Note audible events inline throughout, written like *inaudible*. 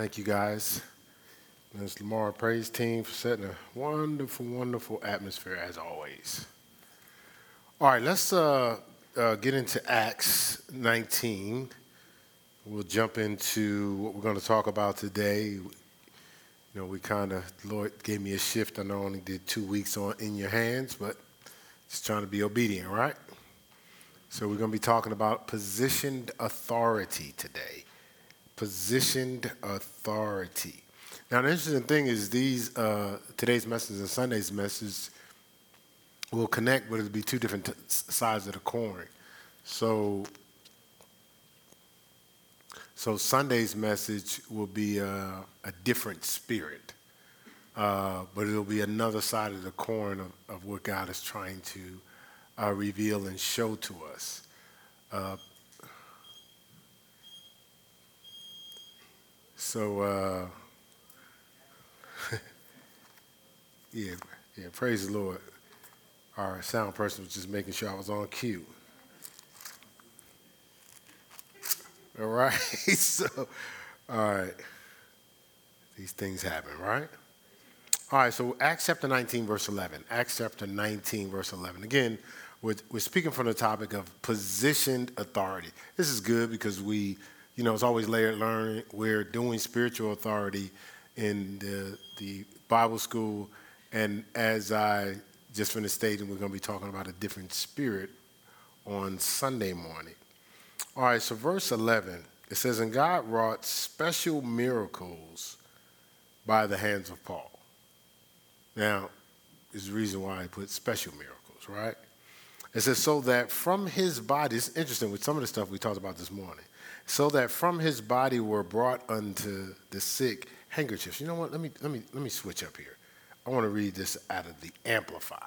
Thank you guys. Ms. Lamar Praise Team for setting a wonderful, wonderful atmosphere as always. All right, let's uh, uh, get into Acts 19. We'll jump into what we're going to talk about today. You know, we kind of, Lord gave me a shift. I know I only did two weeks on In Your Hands, but just trying to be obedient, right? So we're going to be talking about positioned authority today. Positioned authority. Now, the interesting thing is these uh, today's message and Sunday's message will connect, but it'll be two different t- sides of the coin. So, so Sunday's message will be uh, a different spirit, uh, but it'll be another side of the coin of, of what God is trying to uh, reveal and show to us. So, uh, *laughs* yeah, yeah, praise the Lord. Our sound person was just making sure I was on cue. All right, *laughs* so, all right, these things happen, right? All right, so Acts chapter 19, verse 11. Acts chapter 19, verse 11. Again, we're, we're speaking from the topic of positioned authority. This is good because we, you know, it's always layered learning. We're doing spiritual authority in the, the Bible school. And as I just finished stating, we're going to be talking about a different spirit on Sunday morning. All right, so verse 11, it says, And God wrought special miracles by the hands of Paul. Now, is the reason why I put special miracles, right? It says, so that from his body, it's interesting with some of the stuff we talked about this morning, so that from his body were brought unto the sick handkerchiefs. You know what? Let me, let me, let me switch up here. I want to read this out of the Amplified,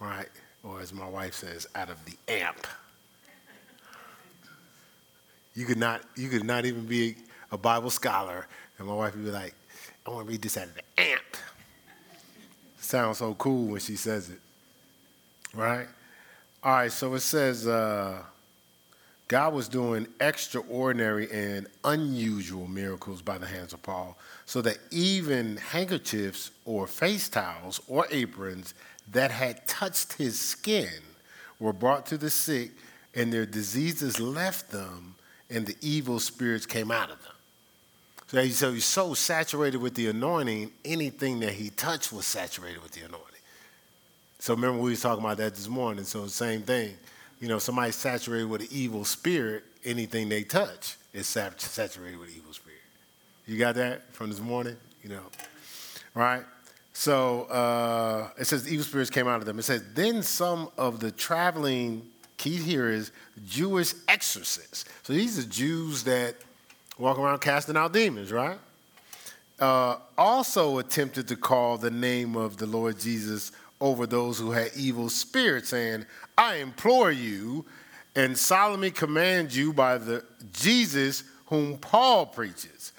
right? Or as my wife says, out of the amp. You could not, you could not even be a Bible scholar, and my wife would be like, I want to read this out of the amp. Sounds so cool when she says it, right? All right, so it says uh, God was doing extraordinary and unusual miracles by the hands of Paul, so that even handkerchiefs or face towels or aprons that had touched his skin were brought to the sick, and their diseases left them, and the evil spirits came out of them. So he's so saturated with the anointing, anything that he touched was saturated with the anointing. So remember we was talking about that this morning. So same thing, you know, somebody saturated with an evil spirit, anything they touch is saturated with evil spirit. You got that from this morning, you know, right? So uh, it says evil spirits came out of them. It says then some of the traveling key here is Jewish exorcists. So these are Jews that walk around casting out demons, right? Uh, also attempted to call the name of the Lord Jesus over those who had evil spirits, saying, I implore you and solemnly command you by the Jesus whom Paul preaches.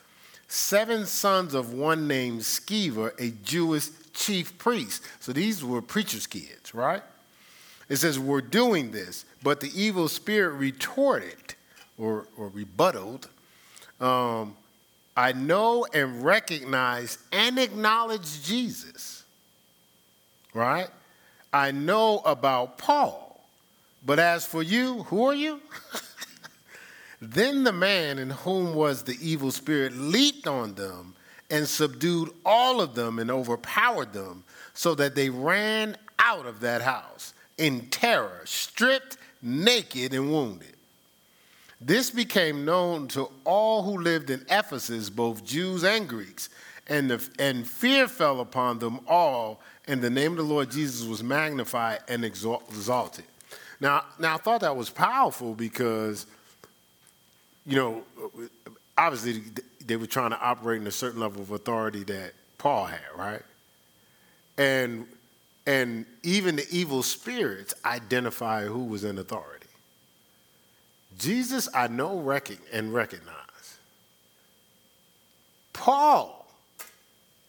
Seven sons of one named Sceva, a Jewish chief priest. So these were preacher's kids, right? It says, We're doing this, but the evil spirit retorted or, or rebutted. Um, I know and recognize and acknowledge Jesus right? I know about Paul. But as for you, who are you? *laughs* then the man in whom was the evil spirit leaped on them and subdued all of them and overpowered them, so that they ran out of that house in terror, stripped, naked, and wounded. This became known to all who lived in Ephesus, both Jews and Greeks, and, the, and fear fell upon them all, and the name of the Lord Jesus was magnified and exalted. Now, now I thought that was powerful because, you know, obviously they were trying to operate in a certain level of authority that Paul had, right? And and even the evil spirits identify who was in authority. Jesus, I know and recognize. Paul,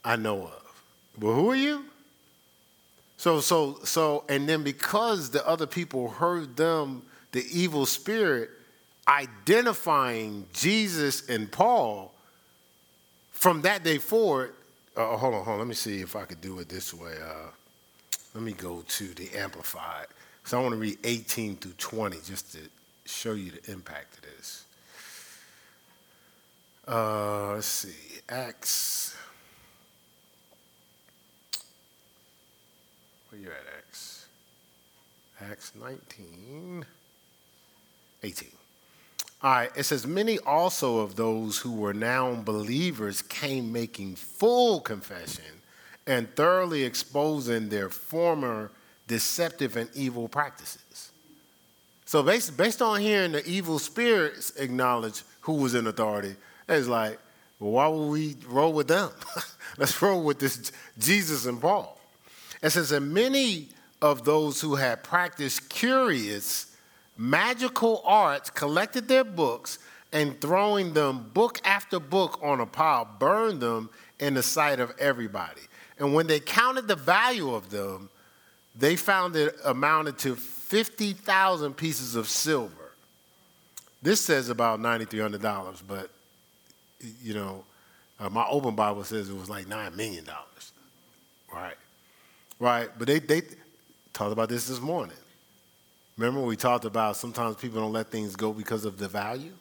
I know of. But who are you? So, so, so, and then because the other people heard them, the evil spirit identifying Jesus and Paul, from that day forward, uh, hold on, hold on. Let me see if I could do it this way. Uh, let me go to the Amplified. So I want to read 18 through 20 just to show you the impact of this. Uh, let's see. Acts. Where you at, Acts? Acts 19. 18. All right, it says, Many also of those who were now believers came making full confession and thoroughly exposing their former deceptive and evil practices. So, based, based on hearing the evil spirits acknowledge who was in authority, it's like, well, why would we roll with them? *laughs* Let's roll with this Jesus and Paul. It says, And many of those who had practiced curious magical arts, collected their books, and throwing them book after book on a pile, burned them in the sight of everybody. And when they counted the value of them, they found it amounted to 50,000 pieces of silver. This says about $9,300, but, you know, uh, my open Bible says it was like $9 million. Right? Right? But they, they talked about this this morning. Remember we talked about sometimes people don't let things go because of the value?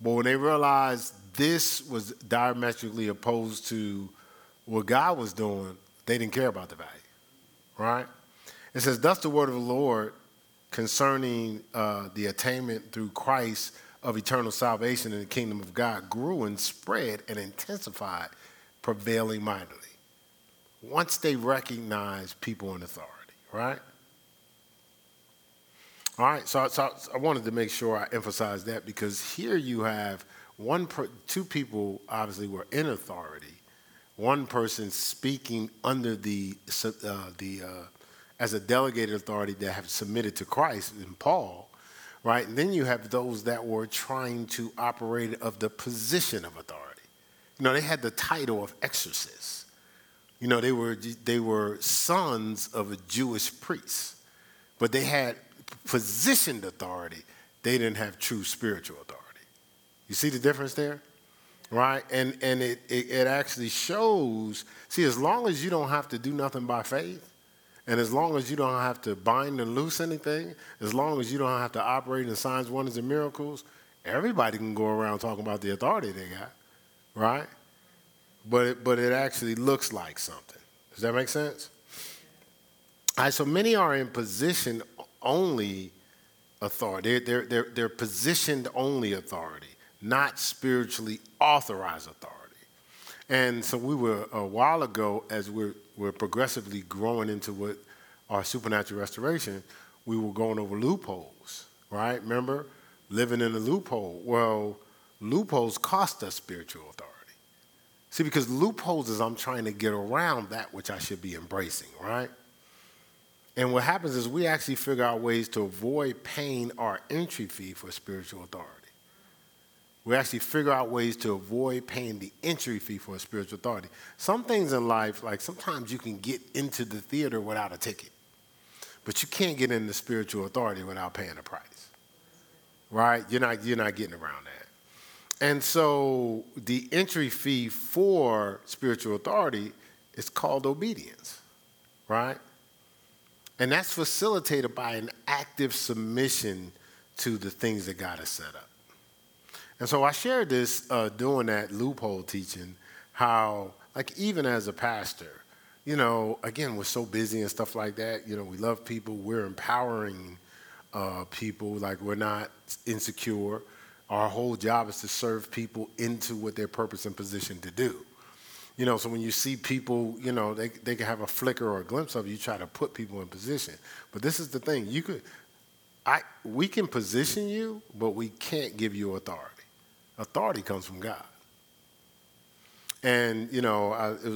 But when they realized this was diametrically opposed to what God was doing, they didn't care about the value, right? It says, Thus the word of the Lord concerning uh, the attainment through Christ of eternal salvation in the kingdom of God grew and spread and intensified, prevailing mightily. Once they recognize people in authority, right? All right, so, so I wanted to make sure I emphasize that because here you have one, two people obviously were in authority, one person speaking under the uh, the uh, as a delegated authority that have submitted to Christ in Paul, right? And then you have those that were trying to operate of the position of authority. You know, they had the title of exorcists. You know, they were they were sons of a Jewish priest, but they had positioned authority, they didn't have true spiritual authority. You see the difference there? Right? And, and it, it, it actually shows, see, as long as you don't have to do nothing by faith, and as long as you don't have to bind and loose anything, as long as you don't have to operate in signs, wonders, and miracles, everybody can go around talking about the authority they got, right? But it, but it actually looks like something. Does that make sense? All right, so many are in position only authority. They're, they're, they're, they're positioned only authority, not spiritually authorized authority. And so we were a while ago, as we're, we're progressively growing into what our supernatural restoration, we were going over loopholes, right? Remember? Living in a loophole. Well, loopholes cost us spiritual authority. See, because loopholes is I'm trying to get around that which I should be embracing, right? And what happens is we actually figure out ways to avoid paying our entry fee for spiritual authority. We actually figure out ways to avoid paying the entry fee for a spiritual authority. Some things in life, like sometimes you can get into the theater without a ticket, but you can't get into spiritual authority without paying a price. Right? You're not, you're not getting around that. And so the entry fee for spiritual authority is called obedience, right? And that's facilitated by an active submission to the things that God has set up. And so I shared this uh, doing that loophole teaching, how, like, even as a pastor, you know, again, we're so busy and stuff like that. You know, we love people, we're empowering uh, people, like, we're not insecure. Our whole job is to serve people into what their purpose and position to do. You know, so when you see people, you know, they, they can have a flicker or a glimpse of you, try to put people in position. But this is the thing. You could I we can position you, but we can't give you authority. Authority comes from God. And, you know,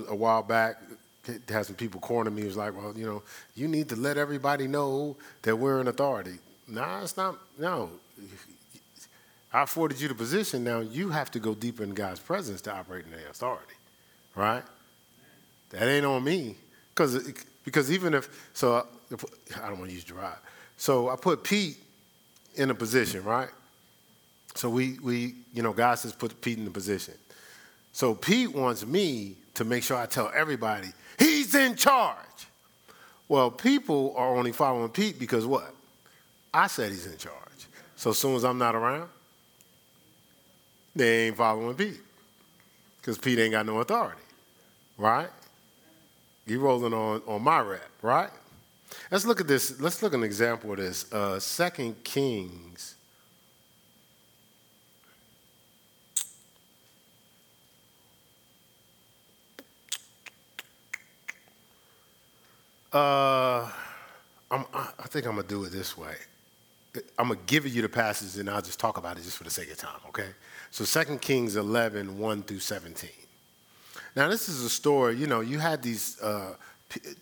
a while back, had some people corner me. It was like, well, you know, you need to let everybody know that we're in authority. Nah, it's not. No, I afforded you the position. Now you have to go deeper in God's presence to operate in the authority right? That ain't on me. Because because even if, so I don't want to use Gerard. So I put Pete in a position, right? So we, we, you know, God says put Pete in the position. So Pete wants me to make sure I tell everybody, he's in charge. Well, people are only following Pete because what? I said he's in charge. So as soon as I'm not around, they ain't following Pete. Because Pete ain't got no authority. Right? You rolling on, on my rep, right? Let's look at this. Let's look at an example of this. Uh, Second Kings. Uh, I'm, I think I'm gonna do it this way. I'm gonna give you the passage and I'll just talk about it just for the sake of time, okay? So 2 Kings 11, 1 through 17. Now this is a story, you know, you had these, uh,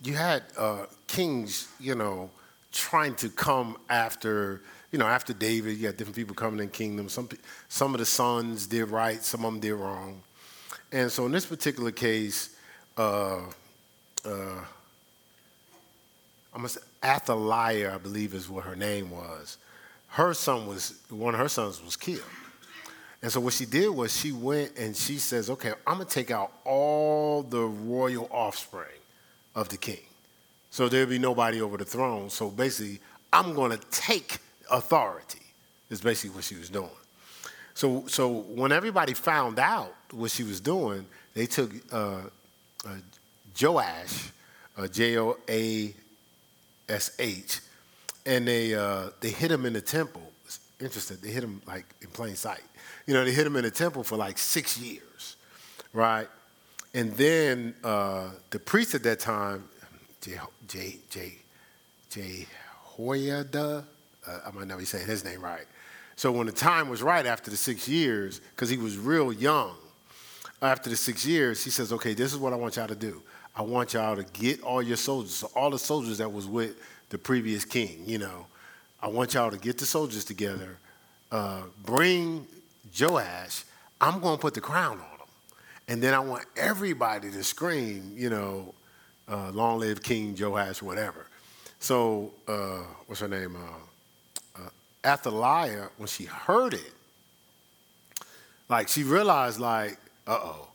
you had uh, kings, you know, trying to come after, you know, after David, you had different people coming in kingdom. Some, some of the sons did right, some of them did wrong. And so in this particular case, uh, uh, I'm gonna say Athaliah, I believe is what her name was. Her son was, one of her sons was killed. And so what she did was she went and she says, okay, I'm gonna take out all the royal offspring of the king. So there'll be nobody over the throne. So basically, I'm gonna take authority, is basically what she was doing. So, so when everybody found out what she was doing, they took uh, uh, Joash, uh, J O A S H, and they uh, they hit him in the temple. It's interesting. They hit him like in plain sight. You know, they hit him in the temple for like six years, right? And then uh, the priest at that time, J J J J Hoyada, uh, I might not be saying his name right. So when the time was right after the six years, because he was real young, after the six years, he says, "Okay, this is what I want y'all to do. I want y'all to get all your soldiers, so all the soldiers that was with the previous king, you know, I want y'all to get the soldiers together, uh, bring Joash, I'm going to put the crown on him. And then I want everybody to scream, you know, uh, long live King Joash, whatever. So, uh, what's her name? Uh, uh, Athaliah, when she heard it, like she realized, like, uh oh,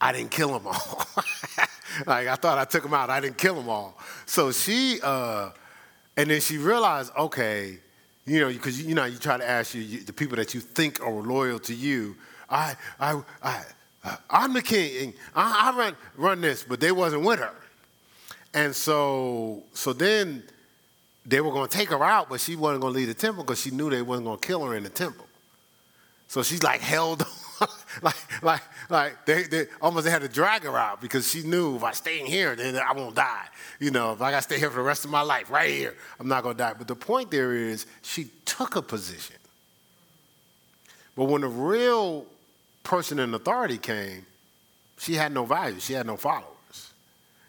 I didn't kill them all. *laughs* like I thought I took them out. I didn't kill them all. So she, uh, and then she realized, okay, you know, because you know, you try to ask you, you, the people that you think are loyal to you. I, I, I, I'm the king. I, I run run this, but they wasn't with her. And so, so then they were going to take her out, but she wasn't going to leave the temple because she knew they wasn't going to kill her in the temple. So she's like held *laughs* *laughs* like, like, like they, they almost had to drag her out because she knew if I stay in here, then I won't die. You know, if I got to stay here for the rest of my life, right here, I'm not going to die. But the point there is, she took a position. But when the real person in authority came, she had no value. She had no followers.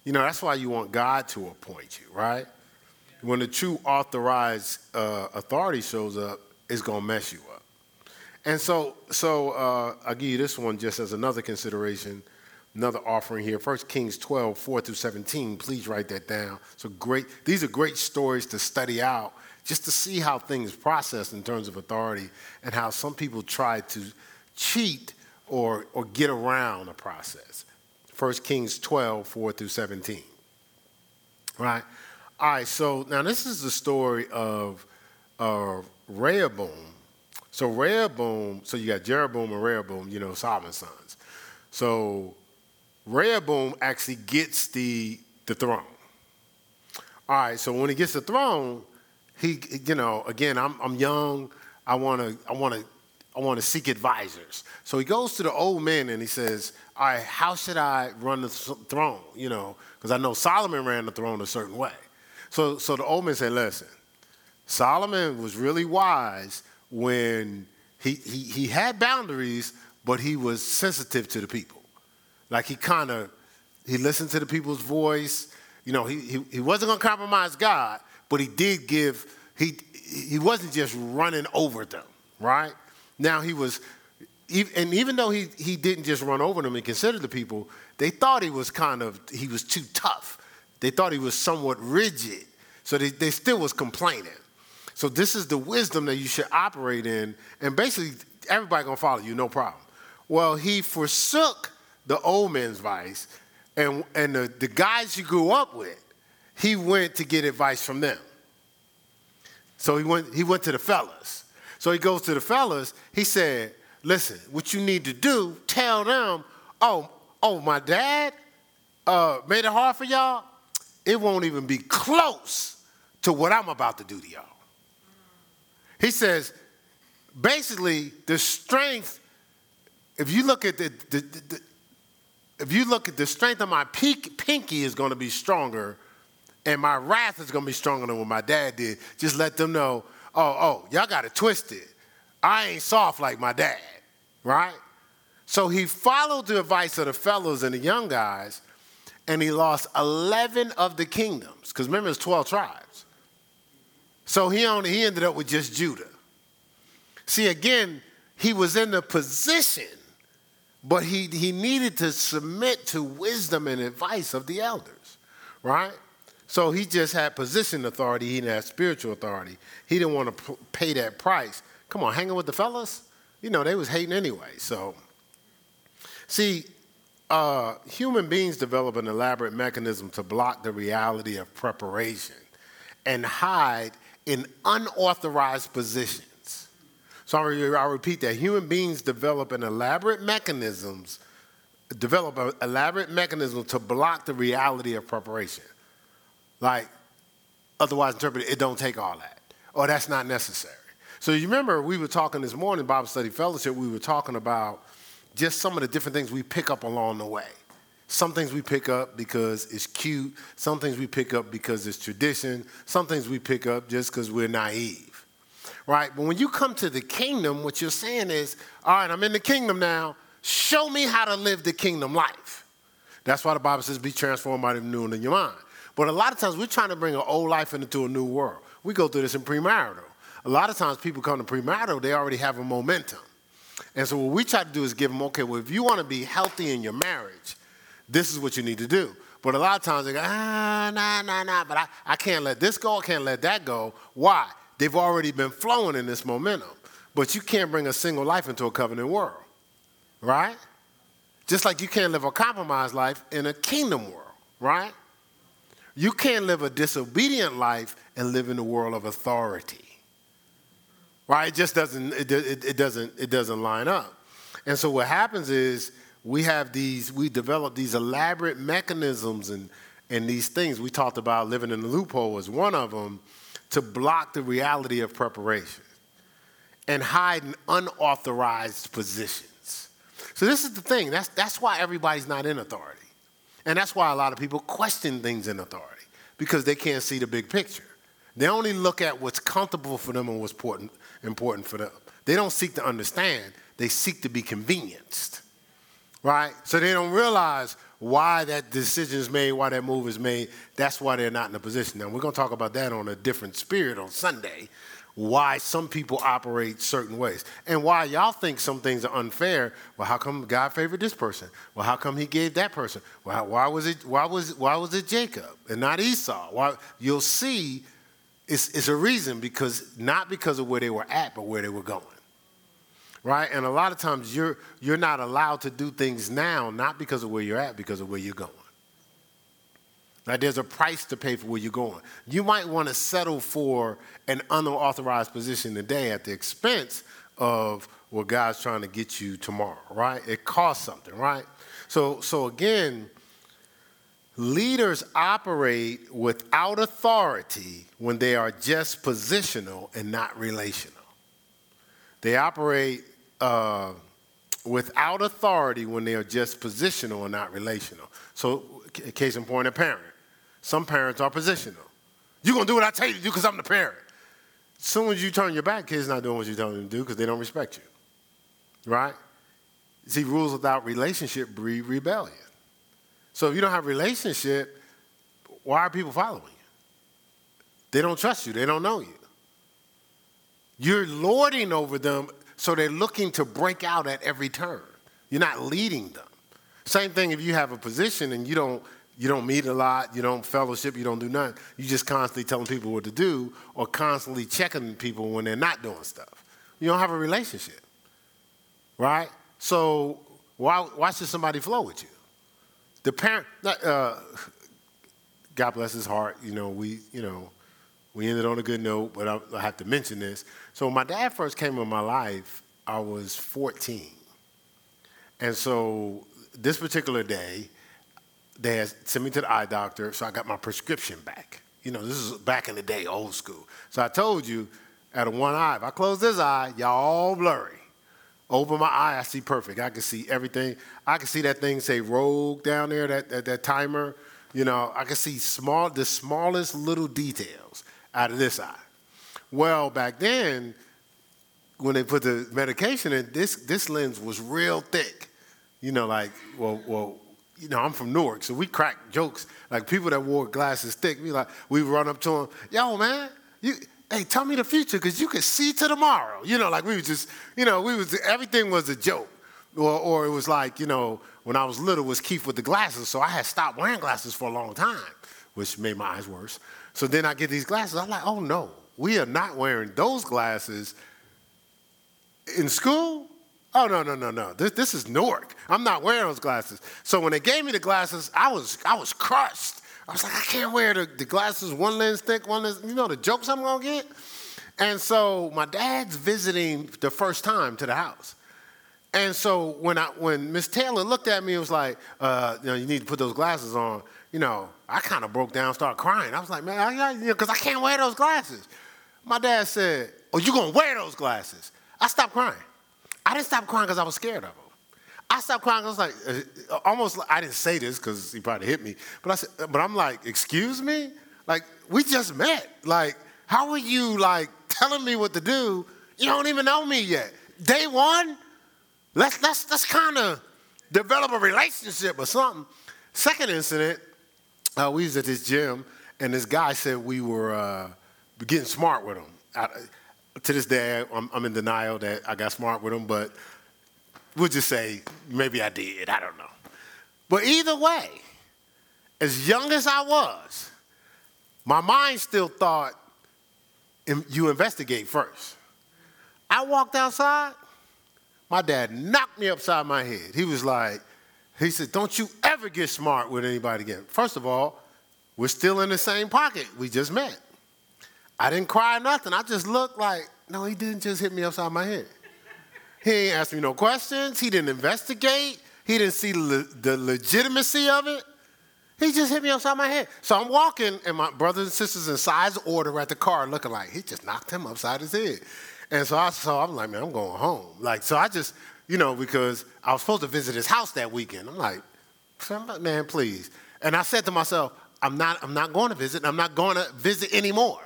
You know, that's why you want God to appoint you, right? When the true authorized uh, authority shows up, it's going to mess you. And so, so uh, I'll give you this one just as another consideration, another offering here. 1 Kings 12, 4 through 17. Please write that down. So great. These are great stories to study out, just to see how things process in terms of authority and how some people try to cheat or, or get around the process. 1 Kings 12, 4 through 17. Right? All right, so now this is the story of uh, Rehoboam so Rehoboam, so you got Jeroboam and Rehoboam, you know, Solomon's sons. So Rehoboam actually gets the, the throne. All right, so when he gets the throne, he, you know, again, I'm, I'm young. I want to, I want to, I want to seek advisors. So he goes to the old men and he says, all right, how should I run the throne? You know, because I know Solomon ran the throne a certain way. So, so the old men said, listen, Solomon was really wise when he, he, he had boundaries, but he was sensitive to the people. Like he kind of, he listened to the people's voice. You know, he, he, he wasn't going to compromise God, but he did give, he, he wasn't just running over them, right? Now he was, and even though he, he didn't just run over them and consider the people, they thought he was kind of, he was too tough. They thought he was somewhat rigid. So they, they still was complaining. So this is the wisdom that you should operate in, and basically everybody gonna follow you, no problem. Well, he forsook the old man's vice, and, and the, the guys he grew up with, he went to get advice from them. So he went, he went to the fellas. So he goes to the fellas, he said, listen, what you need to do, tell them, oh, oh, my dad uh, made it hard for y'all. It won't even be close to what I'm about to do to y'all. He says, basically, the strength, if you look at the, the, the, the if you look at the strength of my peak, pinky is going to be stronger and my wrath is going to be stronger than what my dad did. Just let them know, oh, oh, y'all got it twisted. I ain't soft like my dad, right? So he followed the advice of the fellows and the young guys, and he lost 11 of the kingdoms, because remember, it's 12 tribes. So he, only, he ended up with just Judah. See, again, he was in the position, but he, he needed to submit to wisdom and advice of the elders, right? So he just had position authority, he didn't have spiritual authority. He didn't want to pay that price. Come on, hanging with the fellas? You know, they was hating anyway. So, see, uh, human beings develop an elaborate mechanism to block the reality of preparation and hide in unauthorized positions. So I'll repeat that. Human beings develop an elaborate mechanisms, develop an elaborate mechanism to block the reality of preparation. Like, otherwise interpreted, it don't take all that. Or that's not necessary. So you remember we were talking this morning, Bible Study Fellowship, we were talking about just some of the different things we pick up along the way. Some things we pick up because it's cute. Some things we pick up because it's tradition. Some things we pick up just because we're naive. Right? But when you come to the kingdom, what you're saying is, all right, I'm in the kingdom now. Show me how to live the kingdom life. That's why the Bible says, be transformed by the renewing of your mind. But a lot of times we're trying to bring an old life into a new world. We go through this in premarital. A lot of times people come to premarital, they already have a momentum. And so what we try to do is give them, okay, well, if you want to be healthy in your marriage, this is what you need to do. But a lot of times they go, ah, nah, nah, nah, but I, I can't let this go, I can't let that go. Why? They've already been flowing in this momentum. But you can't bring a single life into a covenant world, right? Just like you can't live a compromised life in a kingdom world, right? You can't live a disobedient life and live in the world of authority. Right? It just doesn't, it, it, it, doesn't, it doesn't line up. And so what happens is we have these, we develop these elaborate mechanisms and, and these things. We talked about living in the loophole as one of them to block the reality of preparation and hide in unauthorized positions. So this is the thing. That's, that's why everybody's not in authority. And that's why a lot of people question things in authority because they can't see the big picture. They only look at what's comfortable for them and what's important, important for them. They don't seek to understand, they seek to be convenienced. Right? So they don't realize why that decision is made, why that move is made. That's why they're not in a position. Now, we're going to talk about that on a different spirit on Sunday why some people operate certain ways and why y'all think some things are unfair. Well, how come God favored this person? Well, how come He gave that person? Well, why was it? Why was why was it Jacob and not Esau? Why you'll see, it's, it's a reason because not because of where they were at, but where they were going. Right, and a lot of times you're you're not allowed to do things now, not because of where you're at, because of where you're going. Now, there's a price to pay for where you're going. You might want to settle for an unauthorized position today at the expense of what God's trying to get you tomorrow, right? It costs something, right? So, so again, leaders operate without authority when they are just positional and not relational. They operate uh, without authority when they are just positional and not relational. So, case in point, a parent. Some parents are positional. You're going to do what I tell you to do because I'm the parent. As soon as you turn your back, kids not doing what you tell them to do because they don't respect you. Right? See, rules without relationship breed rebellion. So if you don't have relationship, why are people following you? They don't trust you. They don't know you. You're lording over them, so they're looking to break out at every turn. You're not leading them. Same thing if you have a position and you don't You don't meet a lot, you don't fellowship, you don't do nothing. You just constantly telling people what to do or constantly checking people when they're not doing stuff. You don't have a relationship, right? So why, why should somebody flow with you? The parent, uh, God bless his heart, you know, we, you know, we ended on a good note, but I, I have to mention this. So when my dad first came in my life, I was 14. And so this particular day, they had sent me to the eye doctor, so I got my prescription back. You know, this is back in the day, old school. So I told you, out of one eye, if I close this eye, y'all all blurry. Open my eye, I see perfect. I can see everything. I can see that thing say rogue down there, that, that, that timer. You know, I can see small, the smallest little details out of this eye. Well, back then, when they put the medication in, this, this lens was real thick. You know, like, well, well, you know, I'm from Newark, so we crack jokes. Like people that wore glasses thick, we like, we run up to them, yo, man, you, hey, tell me the future, because you can see to tomorrow. You know, like we was just, you know, we was, everything was a joke. Or, or it was like, you know, when I was little was Keith with the glasses, so I had stopped wearing glasses for a long time, which made my eyes worse. So then I get these glasses, I'm like, oh no, we are not wearing those glasses in school? Oh no, no, no, no. This, this is Newark. I'm not wearing those glasses. So when they gave me the glasses, I was I was crushed. I was like, I can't wear the, the glasses one lens thick, one lens, you know the jokes I'm gonna get? And so my dad's visiting the first time to the house. And so when I when Miss Taylor looked at me, it was like, uh, you know, you need to put those glasses on. You know, I kind of broke down, started crying. I was like, man, I, you know, because I can't wear those glasses. My dad said, "Oh, you gonna wear those glasses?" I stopped crying. I didn't stop crying because I was scared of him. I stopped crying. I was like, uh, almost. I didn't say this because he probably hit me, but I said, but I'm like, excuse me, like we just met. Like, how are you like telling me what to do? You don't even know me yet. Day one, let's let's let's kind of develop a relationship or something. Second incident, uh, we was at this gym, and this guy said we were uh, getting smart with him. I, to this day, I'm, I'm in denial that I got smart with him, but we'll just say maybe I did. I don't know. But either way, as young as I was, my mind still thought you investigate first. I walked outside, my dad knocked me upside my head. He was like, he said, Don't you ever get smart with anybody again. First of all, we're still in the same pocket. We just met. I didn't cry nothing. I just looked like, no, he didn't just hit me upside my head. He ain't asked me no questions. He didn't investigate. He didn't see le- the legitimacy of it. He just hit me upside my head. So I'm walking, and my brothers and sisters in size order at the car looking like he just knocked him upside his head. And so I so I'm like, man, I'm going home. Like, so I just, you know, because I was supposed to visit his house that weekend. I'm like, man, please. And I said to myself, I'm not, I'm not going to visit. I'm not going to visit anymore.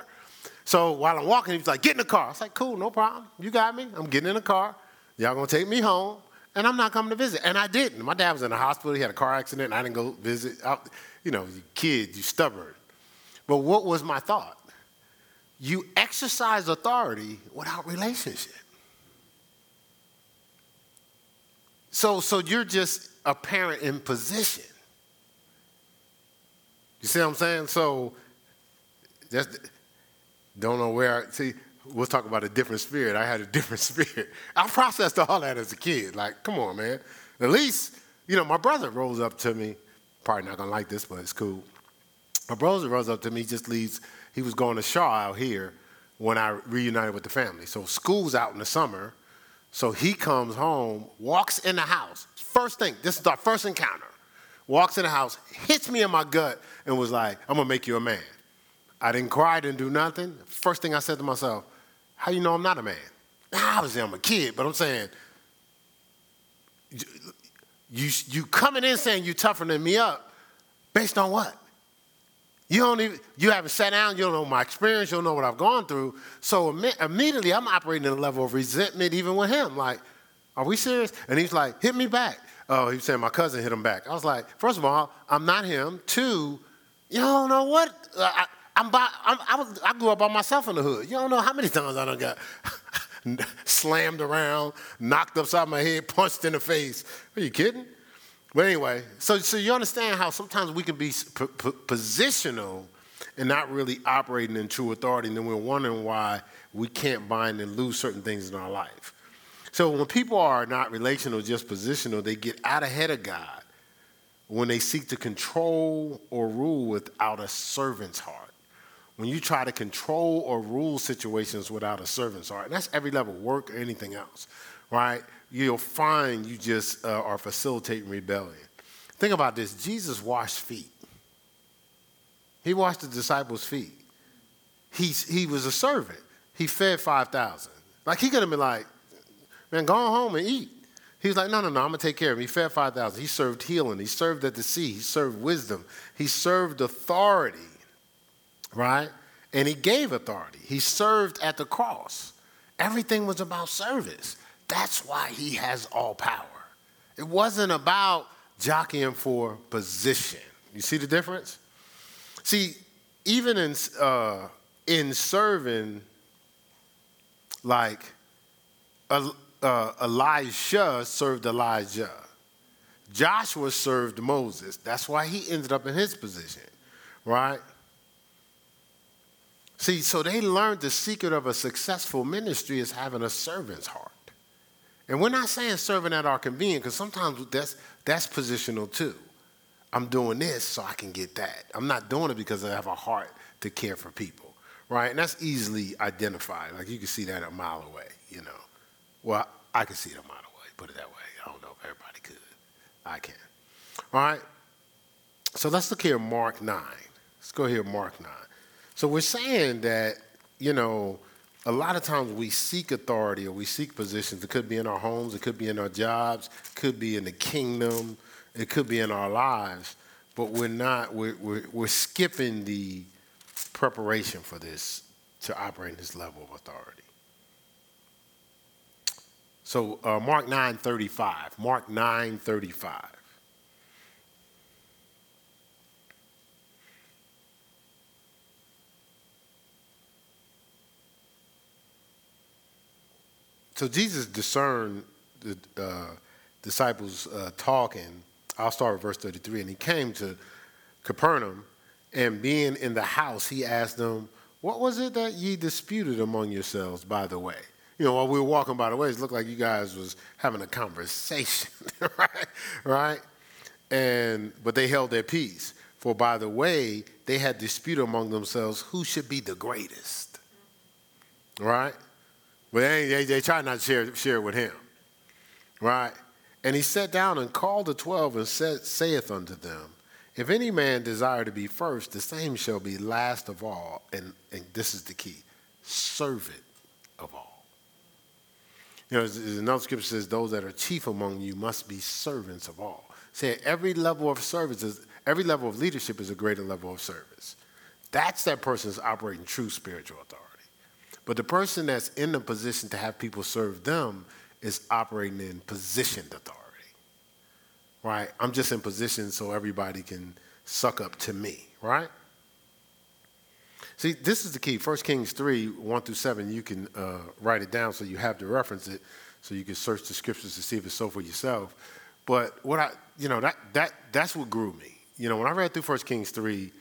So while I'm walking, he's like, get in the car. I was like, cool, no problem. You got me. I'm getting in the car. Y'all gonna take me home, and I'm not coming to visit. And I didn't. My dad was in the hospital. He had a car accident, and I didn't go visit. I, you know, you kid, you stubborn. But what was my thought? You exercise authority without relationship. So, so you're just a parent in position. You see what I'm saying? So, just don't know where. I, see, we'll talk about a different spirit. I had a *laughs* different spirit. I processed all that as a kid. Like, come on, man. At least, you know, my brother rolls up to me. Probably not gonna like this, but it's cool. My brother rolls up to me, just leaves. He was going to Shaw out here when I reunited with the family. So school's out in the summer. So he comes home, walks in the house. First thing, this is our first encounter. Walks in the house, hits me in my gut, and was like, I'm gonna make you a man. I didn't cry, didn't do nothing. First thing I said to myself, how you know I'm not a man? Nah, obviously I'm a kid, but I'm saying, you, you coming in saying you toughening me up based on what? You don't even, you haven't sat down, you don't know my experience, you don't know what I've gone through. So immediately I'm operating at a level of resentment even with him. Like, are we serious? And he's like, hit me back. Oh, he's saying my cousin hit him back. I was like, first of all, I'm not him. Two, you don't know what? Uh, I, I'm by, I'm, I, was, I grew up by myself in the hood. You don't know how many times I done got *laughs* slammed around, knocked upside my head, punched in the face. Are you kidding? But anyway, so, so you understand how sometimes we can be p- p- positional and not really operating in true authority, and then we're wondering why we can't bind and lose certain things in our life. So when people are not relational, just positional, they get out ahead of God when they seek to control or rule without a servant's heart. When you try to control or rule situations without a servant's heart, and that's every level, work or anything else, right? You'll find you just uh, are facilitating rebellion. Think about this Jesus washed feet, he washed the disciples' feet. He's, he was a servant, he fed 5,000. Like, he could have been like, man, go home and eat. He was like, no, no, no, I'm going to take care of him. He fed 5,000. He served healing. He served at the sea. He served wisdom. He served authority, right? And he gave authority. He served at the cross. Everything was about service. That's why he has all power. It wasn't about jockeying for position. You see the difference? See, even in, uh, in serving, like, uh, Elisha served Elijah. Joshua served Moses. That's why he ended up in his position, right? See, so they learned the secret of a successful ministry is having a servant's heart. And we're not saying serving at our convenience, because sometimes that's, that's positional too. I'm doing this so I can get that. I'm not doing it because I have a heart to care for people, right? And that's easily identified. Like you can see that a mile away, you know. Well, I can see it a mile away, put it that way. I don't know if everybody could. I can. All right? So let's look here Mark 9. Let's go here, Mark 9. So we're saying that, you know, a lot of times we seek authority or we seek positions. It could be in our homes, it could be in our jobs, it could be in the kingdom, it could be in our lives, but we're not, we're, we're, we're skipping the preparation for this to operate in this level of authority. So uh, Mark 9:35. Mark 9:35. So Jesus discerned the uh, disciples uh, talking. I'll start with verse 33. And he came to Capernaum, and being in the house, he asked them, What was it that ye disputed among yourselves by the way? you know, while we were walking by the way, it looked like you guys was having a conversation, *laughs* right? Right? And but they held their peace. For by the way, they had dispute among themselves who should be the greatest. Right? But they, they, they tried not to share, share it with him. Right? And he sat down and called the twelve and said, saith unto them, If any man desire to be first, the same shall be last of all. And, and this is the key servant of all. You know, another scripture says, those that are chief among you must be servants of all. Say every level of service is, every level of leadership is a greater level of service. That's that person's operating true spiritual authority. But the person that's in the position to have people serve them is operating in positioned authority. Right? I'm just in position so everybody can suck up to me, right? See, this is the key. 1 Kings 3, 1 through 7, you can uh, write it down so you have to reference it, so you can search the scriptures to see if it's so for yourself. But what I, you know, that, that, that's what grew me. You know, when I read through 1 Kings 3,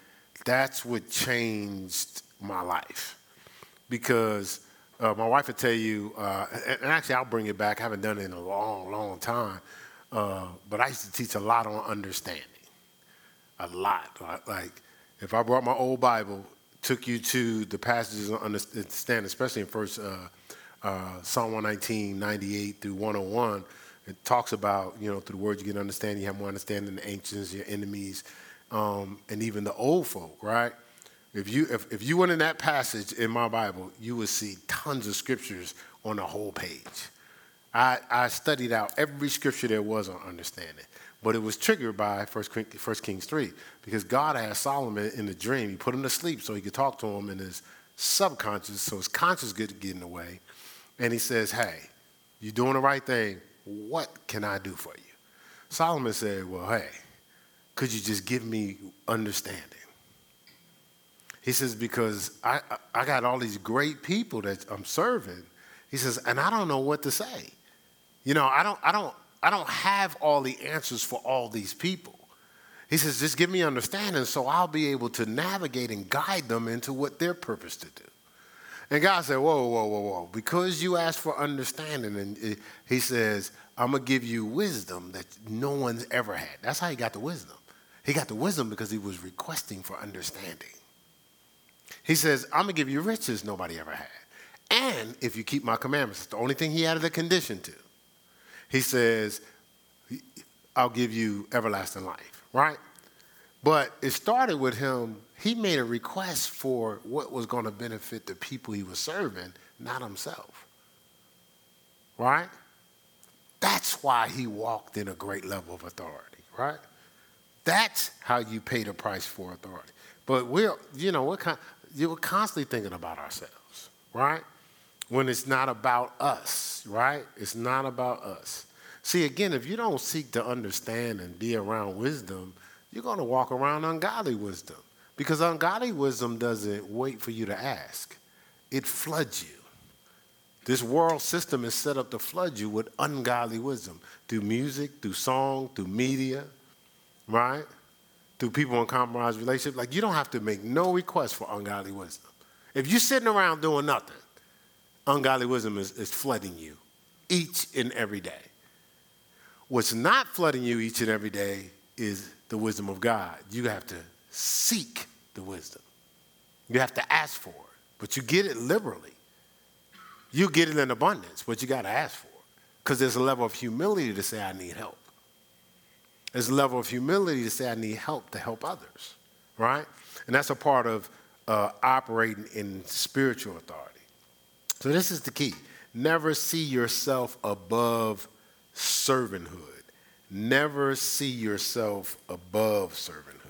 that's what changed my life. Because uh, my wife would tell you, uh, and actually I'll bring it back. I haven't done it in a long, long time. Uh, but I used to teach a lot on understanding. A lot. Like, if I brought my old Bible took you to the passages on understand, especially in First uh, uh, Psalm 119, 98 through 101. It talks about, you know, through the words you get understanding, you have more understanding the ancients, your enemies, um, and even the old folk, right? If you, if, if you went in that passage in my Bible, you would see tons of scriptures on the whole page. I, I studied out every scripture there was on understanding. But it was triggered by 1 Kings 3 because God asked Solomon in a dream, he put him to sleep so he could talk to him in his subconscious, so his conscious could get in the way. And he says, Hey, you're doing the right thing. What can I do for you? Solomon said, Well, hey, could you just give me understanding? He says, Because I, I got all these great people that I'm serving. He says, and I don't know what to say. You know, I don't, I don't, I don't have all the answers for all these people. He says, just give me understanding so I'll be able to navigate and guide them into what their purpose to do. And God said, Whoa, whoa, whoa, whoa. Because you asked for understanding, and He says, I'm going to give you wisdom that no one's ever had. That's how He got the wisdom. He got the wisdom because He was requesting for understanding. He says, I'm going to give you riches nobody ever had. And if you keep my commandments, it's the only thing He added a condition to. He says, I'll give you everlasting life, right? But it started with him, he made a request for what was going to benefit the people he was serving, not himself. Right? That's why he walked in a great level of authority, right? That's how you pay the price for authority. But we're, you know, we're, con- we're constantly thinking about ourselves, right? When it's not about us, right? It's not about us. See, again, if you don't seek to understand and be around wisdom, you're going to walk around ungodly wisdom because ungodly wisdom doesn't wait for you to ask, it floods you. This world system is set up to flood you with ungodly wisdom through music, through song, through media, right? Through people in compromised relationships. Like, you don't have to make no request for ungodly wisdom. If you're sitting around doing nothing, ungodly wisdom is, is flooding you each and every day. What's not flooding you each and every day is the wisdom of God. You have to seek the wisdom. You have to ask for it, but you get it liberally. You get it in abundance, but you got to ask for it. Because there's a level of humility to say, I need help. There's a level of humility to say, I need help to help others, right? And that's a part of uh, operating in spiritual authority. So, this is the key never see yourself above servanthood. Never see yourself above servanthood.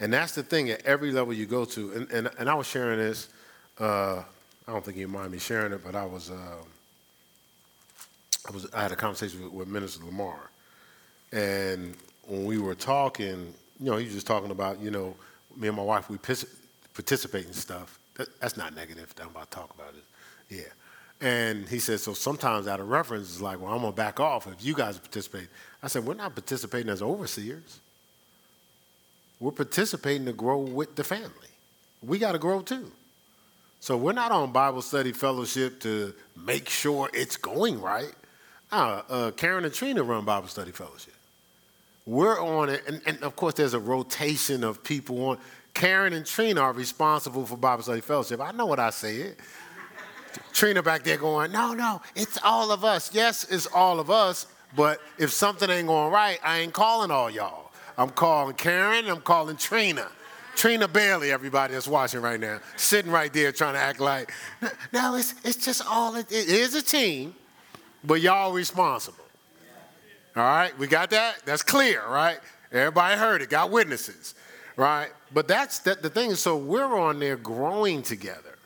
And that's the thing at every level you go to. And, and, and I was sharing this, uh, I don't think you mind me sharing it, but I was, uh, I, was I had a conversation with, with Minister Lamar. And when we were talking, you know, he was just talking about, you know, me and my wife, we participate in stuff. That, that's not negative. I'm about to talk about it. Yeah. And he said, so sometimes out of reference, it's like, well, I'm going to back off if you guys participate. I said, we're not participating as overseers. We're participating to grow with the family. We got to grow too. So we're not on Bible study fellowship to make sure it's going right. Uh, uh, Karen and Trina run Bible study fellowship. We're on it, and, and of course, there's a rotation of people on. Karen and Trina are responsible for Bible study fellowship. I know what I said. Trina back there going, no, no, it's all of us. Yes, it's all of us, but if something ain't going right, I ain't calling all y'all. I'm calling Karen, I'm calling Trina. Trina Bailey, everybody that's watching right now, sitting right there trying to act like, no, it's, it's just all, it, it is a team, but y'all responsible. All right, we got that? That's clear, right? Everybody heard it, got witnesses, right? But that's that, the thing. So we're on there growing together,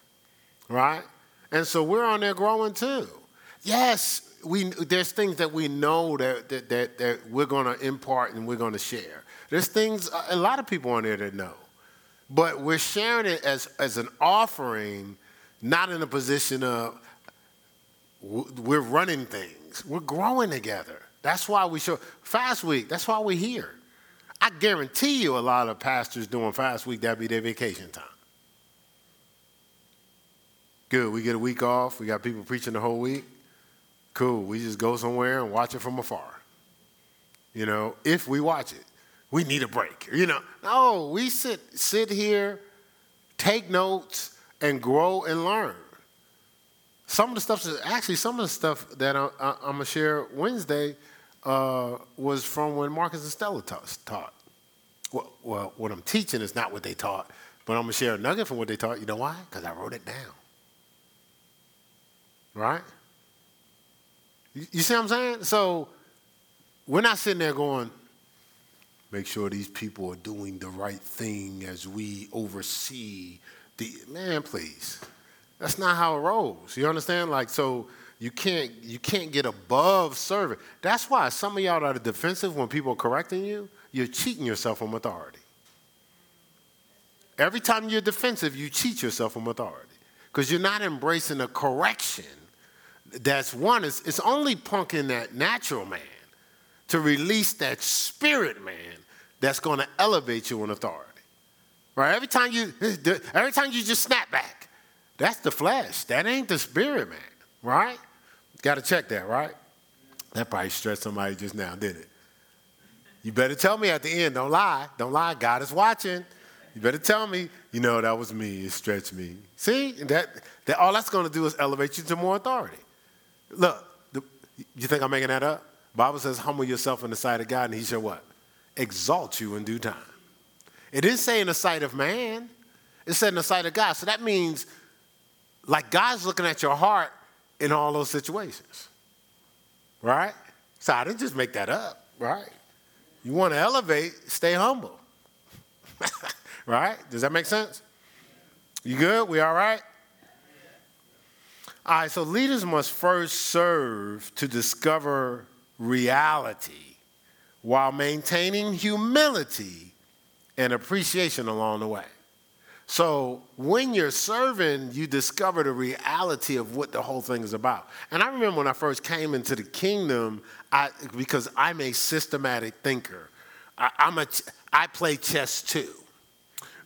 right? And so we're on there growing too. Yes, we, there's things that we know that, that, that, that we're going to impart and we're going to share. There's things, a lot of people on there that know. But we're sharing it as, as an offering, not in a position of we're running things. We're growing together. That's why we show fast week. That's why we're here. I guarantee you a lot of pastors doing fast week, that'd be their vacation time. Good. We get a week off. We got people preaching the whole week. Cool. We just go somewhere and watch it from afar. You know, if we watch it, we need a break. You know, no, we sit sit here, take notes, and grow and learn. Some of the stuff, actually, some of the stuff that I, am gonna share Wednesday uh, was from when Marcus and Stella taught. taught. Well, well, what I'm teaching is not what they taught, but I'm gonna share a nugget from what they taught. You know why? Because I wrote it down. Right? You see what I'm saying? So we're not sitting there going, make sure these people are doing the right thing as we oversee the man, please. That's not how it rolls. You understand? Like, so you can't you can't get above serving. That's why some of y'all are defensive when people are correcting you, you're cheating yourself from authority. Every time you're defensive, you cheat yourself from authority. Because you're not embracing a correction that's one, it's, it's only punking that natural man. to release that spirit man that's going to elevate you in authority. Right? Every time you *laughs* every time you just snap back, that's the flesh. That ain't the spirit man, right? Got to check that, right? That probably stressed somebody just now, didn't it? You better tell me at the end. Don't lie. Don't lie. God is watching. You better tell me, you know, that was me. It stretched me. See, that, that all that's going to do is elevate you to more authority. Look, the, you think I'm making that up? Bible says, humble yourself in the sight of God, and he shall what? Exalt you in due time. It didn't say in the sight of man. It said in the sight of God. So that means, like God's looking at your heart in all those situations. Right? So I didn't just make that up, right? You want to elevate, stay humble. *laughs* right? Does that make sense? You good? We all right? All right, so leaders must first serve to discover reality while maintaining humility and appreciation along the way. So when you're serving, you discover the reality of what the whole thing is about. And I remember when I first came into the kingdom, I, because I'm a systematic thinker. I, I'm a, I play chess too,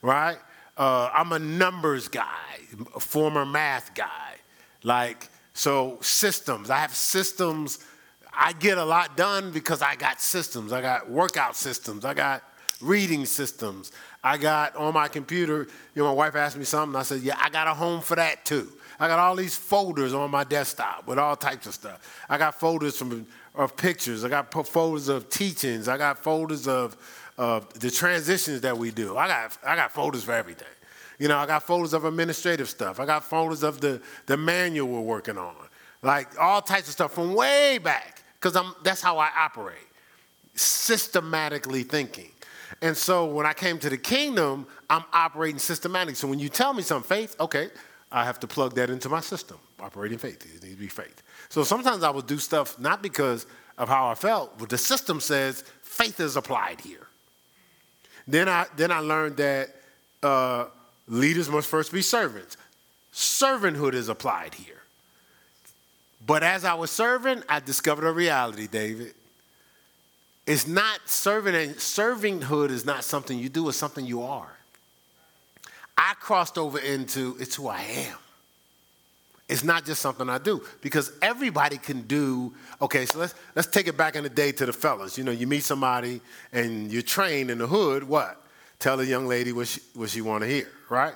right? Uh, I'm a numbers guy, a former math guy. Like, so systems, I have systems. I get a lot done because I got systems. I got workout systems. I got reading systems. I got on my computer, you know, my wife asked me something. I said, yeah, I got a home for that too. I got all these folders on my desktop with all types of stuff. I got folders from, of pictures. I got folders of teachings. I got folders of, of the transitions that we do. I got, I got folders for everything. You know, I got folders of administrative stuff. I got folders of the, the manual we're working on. Like all types of stuff from way back, because I'm that's how I operate. Systematically thinking. And so when I came to the kingdom, I'm operating systematically. So when you tell me some faith, okay, I have to plug that into my system. Operating faith. It needs to be faith. So sometimes I will do stuff not because of how I felt, but the system says faith is applied here. Then I then I learned that uh, leaders must first be servants. Servanthood is applied here. But as I was serving, I discovered a reality, David. It's not serving, and servinghood is not something you do, it's something you are. I crossed over into it's who I am. It's not just something I do because everybody can do. Okay, so let's let's take it back in the day to the fellas. You know, you meet somebody and you're trained in the hood. What? Tell the young lady what she what she want to hear, right?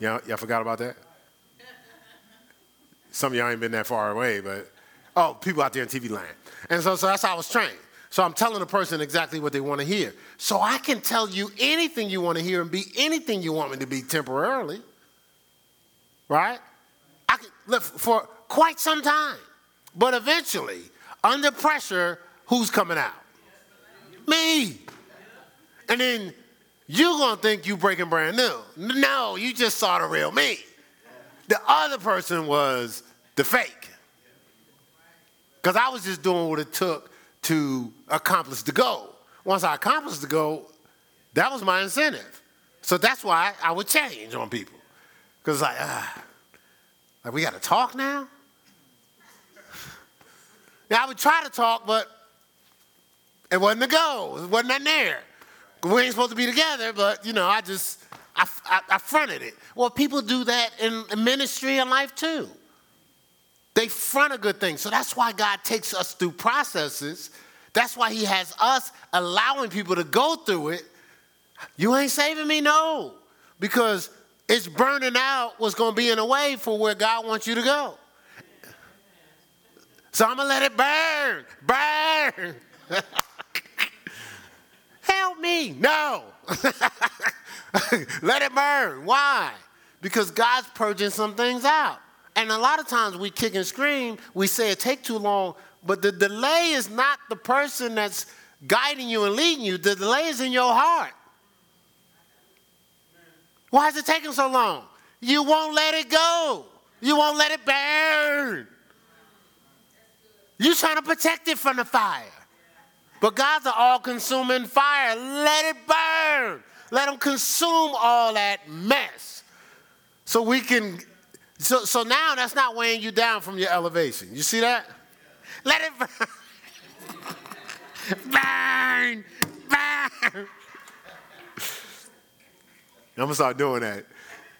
Y'all, y'all forgot about that. Some of y'all ain't been that far away, but oh, people out there in TV land. And so, so that's how I was trained. So I'm telling the person exactly what they want to hear. So I can tell you anything you want to hear and be anything you want me to be temporarily. Right? I can live for quite some time. But eventually, under pressure, who's coming out? Me. And then you're going to think you're breaking brand new. No, you just saw the real me. The other person was the fake. Because I was just doing what it took to accomplish the goal. Once I accomplished the goal, that was my incentive. So that's why I would change on people. Because like, ah, like we got to talk now? *laughs* now I would try to talk, but it wasn't a goal. It wasn't that there. We ain't supposed to be together, but you know, I just, I, I, I fronted it. Well, people do that in ministry and life too. They front a good thing. So that's why God takes us through processes. That's why He has us allowing people to go through it. You ain't saving me? No. Because it's burning out what's going to be in a way for where God wants you to go. So I'm going to let it burn. Burn. *laughs* Help me. No. *laughs* let it burn. Why? Because God's purging some things out. And a lot of times we kick and scream, we say it take too long, but the delay is not the person that's guiding you and leading you. The delay is in your heart. Why is it taking so long? You won't let it go. You won't let it burn. You're trying to protect it from the fire. But God's an all consuming fire. Let it burn. Let Him consume all that mess so we can so, so now that's not weighing you down from your elevation. You see that? Let it burn, *laughs* burn. I'm gonna start doing that.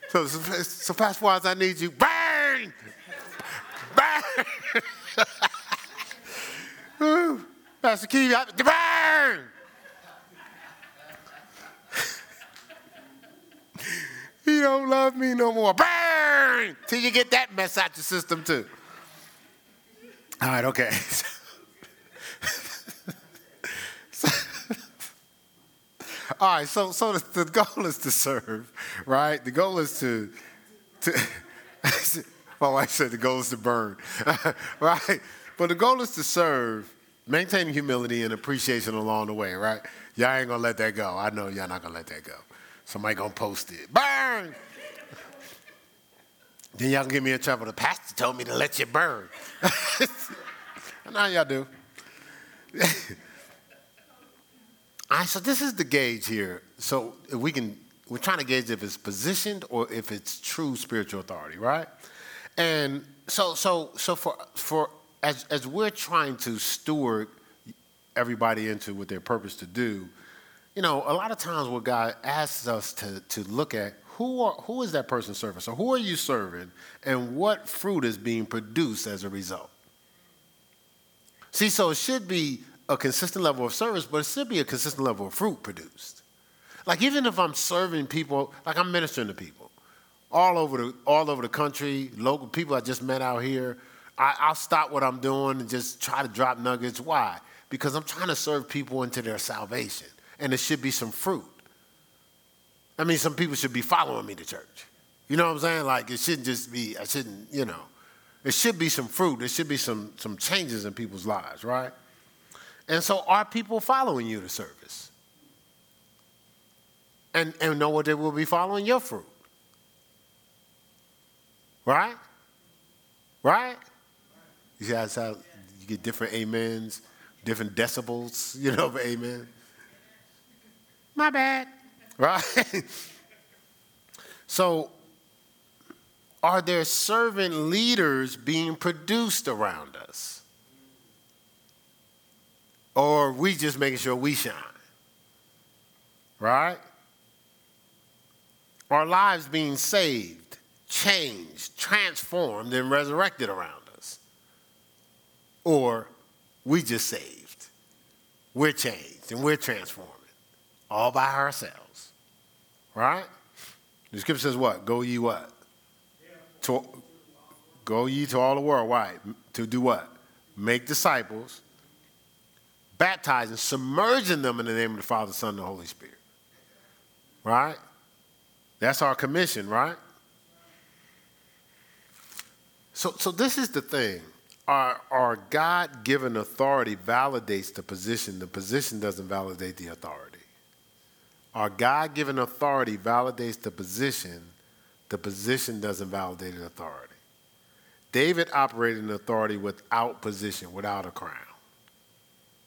So, so, so fast forward, I need you. Burn, burn. *laughs* Pastor Keith, burn. He don't love me no more. Burn till you get that mess out your system too. All right, okay. *laughs* *laughs* All right, so so the, the, goal is to serve, right? The goal is to to. *laughs* my wife said the goal is to burn, right? But the goal is to serve, maintaining humility and appreciation along the way, right? Y'all ain't gonna let that go. I know y'all not gonna let that go. Somebody gonna post it. Burn. then y'all can get me in trouble. The pastor told me to let you burn. *laughs* now y'all do. *laughs* All right, so this is the gauge here. So we can we're trying to gauge if it's positioned or if it's true spiritual authority, right? And so so so for for as as we're trying to steward everybody into what their purpose to do, you know, a lot of times what God asks us to to look at who are who is that person serving? So who are you serving and what fruit is being produced as a result? See, so it should be a consistent level of service, but it should be a consistent level of fruit produced. Like even if I'm serving people, like I'm ministering to people all over the all over the country, local people I just met out here, I, I'll stop what I'm doing and just try to drop nuggets. Why? Because I'm trying to serve people into their salvation, and there should be some fruit. I mean, some people should be following me to church. You know what I'm saying? Like it shouldn't just be. I shouldn't. You know, it should be some fruit. There should be some some changes in people's lives, right? And so are people following you to service? And, and know what they will be following your fruit. Right? Right? You see how you get different amens, different decibels, *laughs* you know, amen. My bad. Right? *laughs* so, are there servant leaders being produced around us? Or we just making sure we shine. Right? Our lives being saved, changed, transformed, and resurrected around us. Or we just saved. We're changed and we're transforming all by ourselves. Right? The scripture says what? Go ye what? To, go ye to all the world. Why? To do what? Make disciples baptizing, submerging them in the name of the Father, Son, and the Holy Spirit. Right? That's our commission, right? So, so this is the thing. Our, our God given authority validates the position, the position doesn't validate the authority. Our God given authority validates the position, the position doesn't validate the authority. David operated in authority without position, without a crown.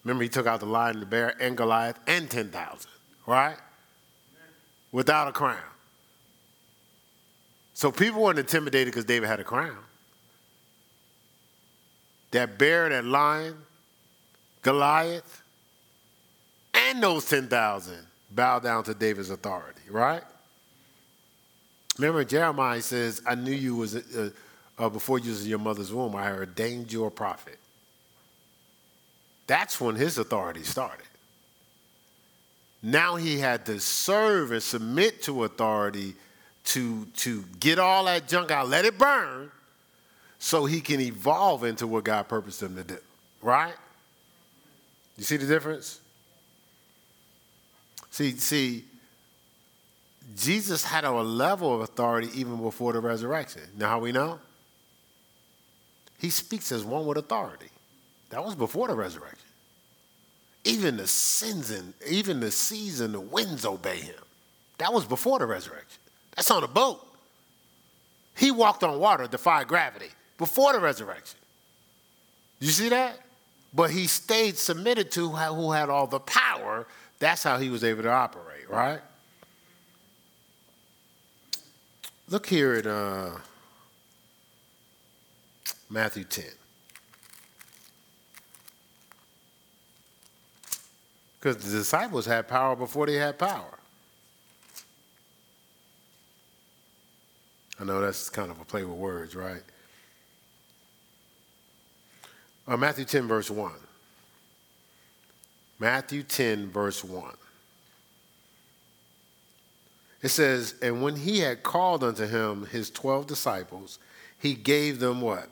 Remember, he took out the lion, the bear, and Goliath, and 10,000, right? Without a crown. So people weren't intimidated because David had a crown. That bear, that lion, Goliath, and those 10,000 bow down to David's authority, right? Remember, Jeremiah says, I knew you was, uh, uh, before you was in your mother's womb, I ordained you a prophet. That's when his authority started. Now he had to serve and submit to authority to, to get all that junk out, let it burn, so he can evolve into what God purposed him to do. Right? You see the difference? See, see, Jesus had a level of authority even before the resurrection. Now how we know? He speaks as one with authority. That was before the resurrection. Even the sins and even the seas and the winds obey him. That was before the resurrection. That's on a boat. He walked on water, defied gravity, before the resurrection. You see that? But he stayed submitted to who had all the power. That's how he was able to operate, right? Look here at uh, Matthew 10. Because the disciples had power before they had power. I know that's kind of a play with words, right? Uh, Matthew 10, verse 1. Matthew 10, verse 1. It says, And when he had called unto him his 12 disciples, he gave them what?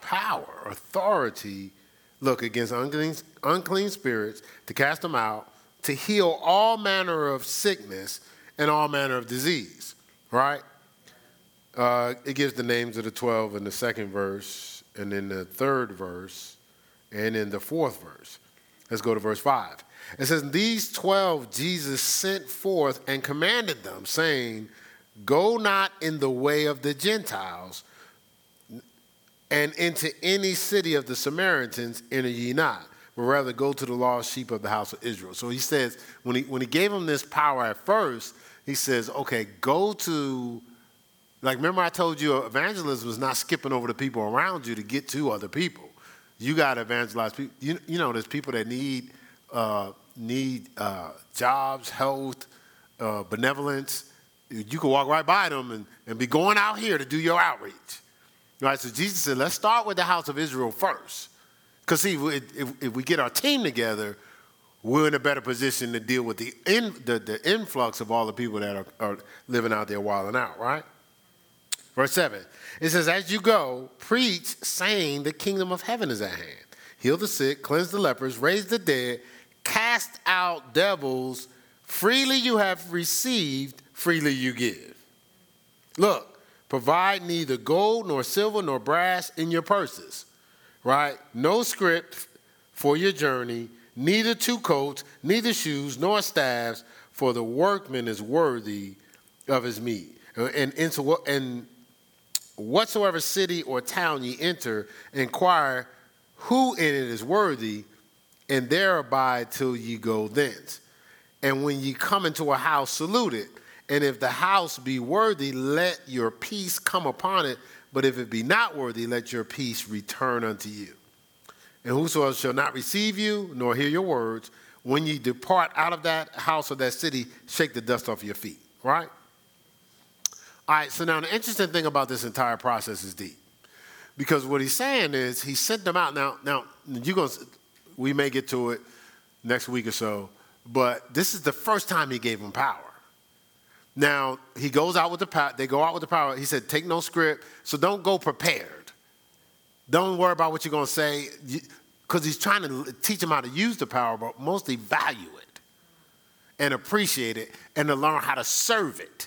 Power, authority, look, against unclean, unclean spirits, to cast them out, to heal all manner of sickness and all manner of disease, right? Uh, it gives the names of the 12 in the second verse, and in the third verse, and in the fourth verse. Let's go to verse 5. It says, These 12 Jesus sent forth and commanded them, saying, Go not in the way of the Gentiles, and into any city of the Samaritans enter ye not, but rather go to the lost sheep of the house of Israel. So he says, when he, when he gave them this power at first, he says, Okay, go to like, remember I told you evangelism is not skipping over the people around you to get to other people. You got to evangelize people. You, you know, there's people that need, uh, need uh, jobs, health, uh, benevolence. You can walk right by them and, and be going out here to do your outreach. Right? So Jesus said, let's start with the house of Israel first. Because, see, if, if we get our team together, we're in a better position to deal with the, in, the, the influx of all the people that are, are living out there wilding out, right? Verse 7. It says, As you go, preach, saying, The kingdom of heaven is at hand. Heal the sick, cleanse the lepers, raise the dead, cast out devils. Freely you have received, freely you give. Look, provide neither gold nor silver nor brass in your purses, right? No script for your journey, neither two coats, neither shoes, nor staffs, for the workman is worthy of his meat. And, and, and whatsoever city or town ye enter, inquire who in it is worthy, and there abide till ye go thence. And when ye come into a house, salute it. And if the house be worthy, let your peace come upon it. But if it be not worthy, let your peace return unto you. And whosoever shall not receive you, nor hear your words, when ye depart out of that house or that city, shake the dust off your feet. Right? All right, so now the interesting thing about this entire process is deep. Because what he's saying is he sent them out. Now, now you going we may get to it next week or so, but this is the first time he gave them power. Now, he goes out with the power, they go out with the power. He said, take no script, so don't go prepared. Don't worry about what you're going to say, because he's trying to teach them how to use the power, but mostly value it and appreciate it and to learn how to serve it.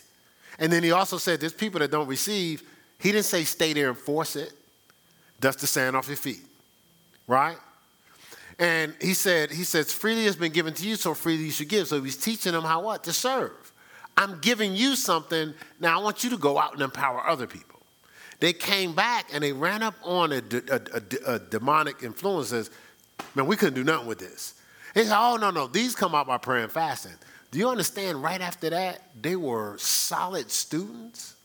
And then he also said there's people that don't receive. He didn't say stay there and force it. Dust the sand off your feet. Right? And he said, he says, freely has been given to you, so freely you should give. So he's teaching them how what? To serve. I'm giving you something. Now I want you to go out and empower other people. They came back and they ran up on a, a, a, a demonic influences. Man, we couldn't do nothing with this. They said, oh, no, no, these come out by prayer and fasting. Do you understand right after that, they were solid students?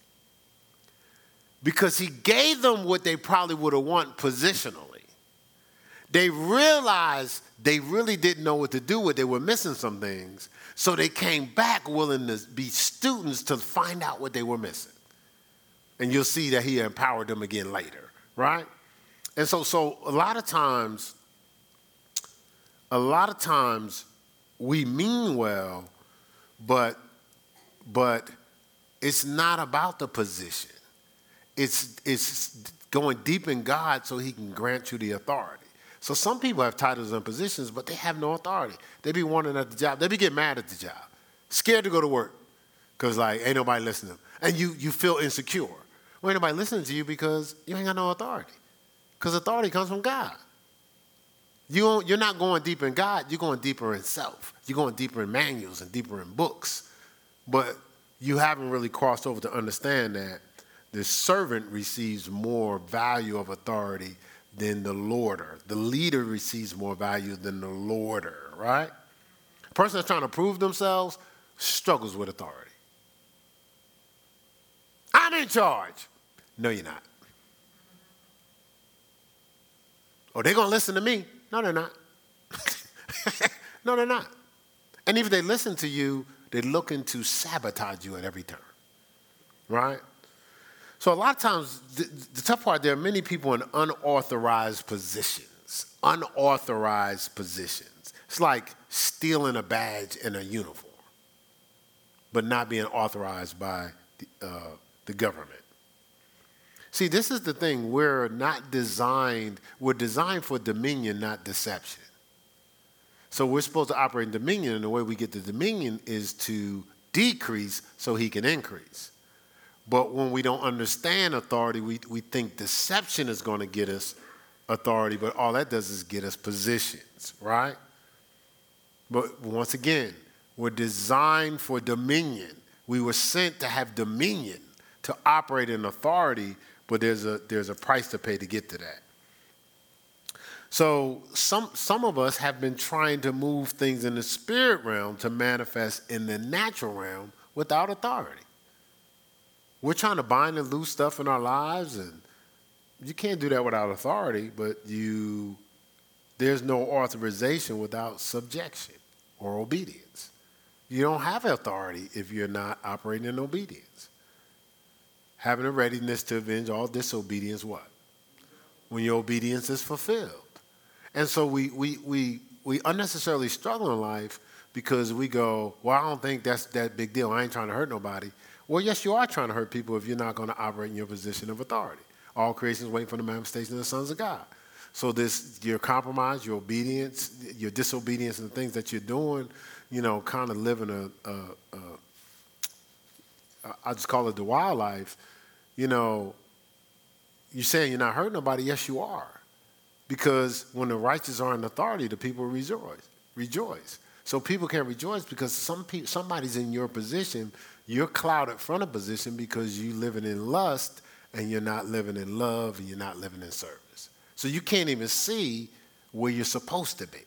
Because he gave them what they probably would have wanted positionally. They realized they really didn't know what to do with. They were missing some things. So they came back willing to be students to find out what they were missing. And you'll see that he empowered them again later, right? And so, so a lot of times, a lot of times we mean well, but, but it's not about the position. It's, it's going deep in God so he can grant you the authority. So some people have titles and positions, but they have no authority. They be wanting at the job. They be getting mad at the job, scared to go to work, because like ain't nobody listening. And you you feel insecure. Well, ain't nobody listening to you because you ain't got no authority. Because authority comes from God. You you're not going deep in God, you're going deeper in self. You're going deeper in manuals and deeper in books. But you haven't really crossed over to understand that the servant receives more value of authority than the lorder. The leader receives more value than the lorder, right? A person that's trying to prove themselves struggles with authority. I'm in charge. No, you're not. Oh, they're going to listen to me. No, they're not. *laughs* no, they're not. And if they listen to you, they're looking to sabotage you at every turn, right? So a lot of times, the, the tough part, there are many people in unauthorized positions, unauthorized positions. It's like stealing a badge and a uniform, but not being authorized by the, uh, the government. See, this is the thing. We're not designed, we're designed for dominion, not deception. So we're supposed to operate in dominion, and the way we get the dominion is to decrease so he can increase. But when we don't understand authority, we, we think deception is going to get us authority, but all that does is get us positions, right? But once again, we're designed for dominion. We were sent to have dominion, to operate in authority, but there's a, there's a price to pay to get to that. So some, some of us have been trying to move things in the spirit realm to manifest in the natural realm without authority. We're trying to bind and loose stuff in our lives, and you can't do that without authority, but you there's no authorization without subjection or obedience. You don't have authority if you're not operating in obedience having a readiness to avenge all disobedience what? When your obedience is fulfilled. And so we, we, we, we unnecessarily struggle in life because we go, well, I don't think that's that big deal. I ain't trying to hurt nobody. Well, yes, you are trying to hurt people if you're not going to operate in your position of authority. All creation is waiting for the manifestation of the sons of God. So this, your compromise, your obedience, your disobedience, and the things that you're doing, you know, kind of living a, a, a I just call it the wildlife, you know, you're saying you're not hurting nobody. Yes, you are. Because when the righteous are in authority, the people rejoice. Rejoice. So people can rejoice because some pe- somebody's in your position. You're clouded front of position because you're living in lust and you're not living in love and you're not living in service. So you can't even see where you're supposed to be.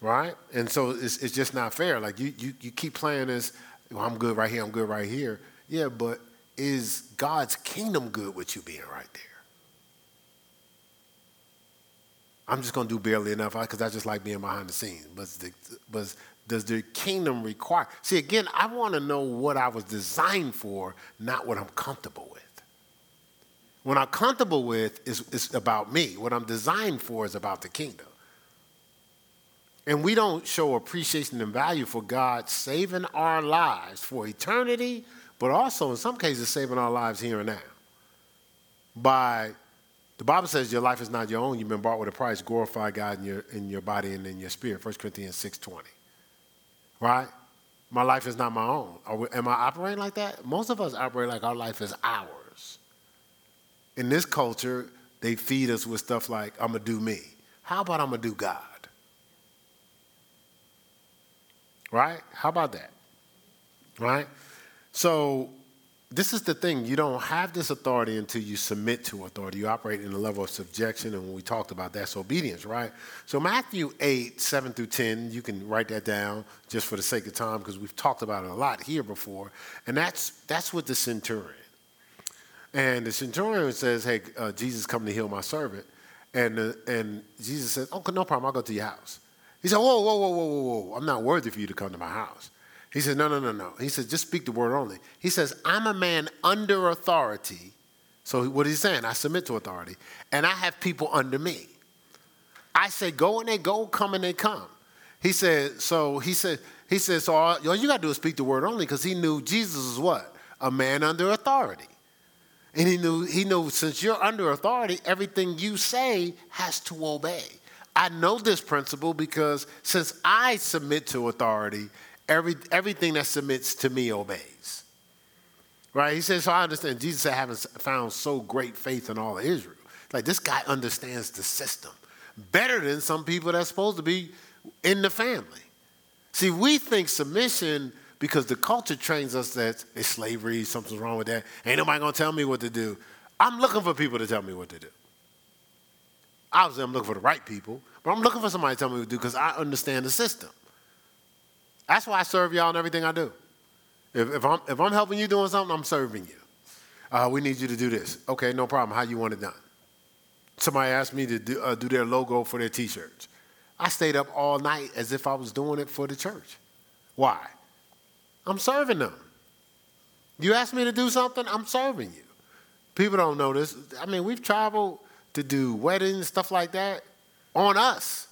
Right? And so it's, it's just not fair. Like you, you, you keep playing this well, I'm good right here, I'm good right here. Yeah, but is God's kingdom good with you being right there? I'm just going to do barely enough because I just like being behind the scenes. But, the, but does the kingdom require? See, again, I want to know what I was designed for, not what I'm comfortable with. What I'm comfortable with is, is about me. What I'm designed for is about the kingdom. And we don't show appreciation and value for God saving our lives for eternity, but also in some cases saving our lives here and now. By the Bible says your life is not your own, you've been bought with a price, glorify God in your in your body and in your spirit. 1 Corinthians 6:20. Right? My life is not my own. We, am I operating like that? Most of us operate like our life is ours. In this culture, they feed us with stuff like, I'm gonna do me. How about I'm gonna do God? Right? How about that? Right? So, this is the thing. You don't have this authority until you submit to authority. You operate in a level of subjection, and when we talked about that's obedience, right? So, Matthew 8, 7 through 10, you can write that down just for the sake of time because we've talked about it a lot here before. And that's, that's with the centurion. And the centurion says, Hey, uh, Jesus come to heal my servant. And, uh, and Jesus says, Oh, no problem, I'll go to your house. He said, Whoa, whoa, whoa, whoa, whoa, whoa. I'm not worthy for you to come to my house. He said, No, no, no, no. He said, Just speak the word only. He says, I'm a man under authority. So what he's saying? I submit to authority. And I have people under me. I say, Go and they go, come and they come. He said, So he said, he said, So all, all you got to do is speak the word only because he knew Jesus was what? A man under authority. And he knew, he knew since you're under authority, everything you say has to obey. I know this principle because since I submit to authority, every, everything that submits to me obeys. Right? He says, so I understand. Jesus said, having found so great faith in all of Israel. Like, this guy understands the system better than some people that's supposed to be in the family. See, we think submission, because the culture trains us that it's slavery, something's wrong with that. Ain't nobody gonna tell me what to do. I'm looking for people to tell me what to do. Obviously, I'm looking for the right people, but I'm looking for somebody to tell me what to do because I understand the system. That's why I serve y'all in everything I do. If, if, I'm, if I'm helping you doing something, I'm serving you. Uh, we need you to do this. Okay, no problem. How you want it done? Somebody asked me to do, uh, do their logo for their T-shirts. I stayed up all night as if I was doing it for the church. Why? I'm serving them. You ask me to do something, I'm serving you. People don't know this. I mean, we've traveled to do weddings, and stuff like that, on us.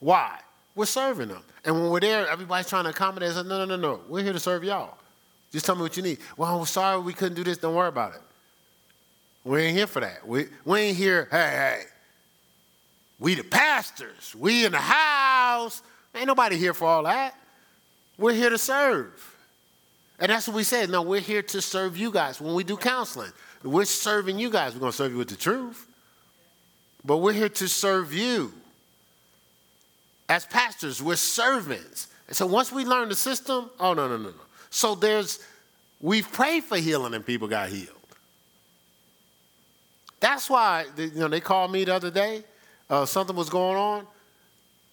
Why? We're serving them. And when we're there, everybody's trying to accommodate us. No, no, no, no. We're here to serve y'all. Just tell me what you need. Well, I'm sorry we couldn't do this. Don't worry about it. We ain't here for that. We, we ain't here, hey, hey, we the pastors. We in the house. Ain't nobody here for all that. We're here to serve. And that's what we said. No, we're here to serve you guys. When we do counseling, we're serving you guys. We're going to serve you with the truth. But we're here to serve you. As pastors, we're servants. And so once we learn the system, oh, no, no, no, no. So there's, we've prayed for healing and people got healed. That's why, you know, they called me the other day. Uh, something was going on.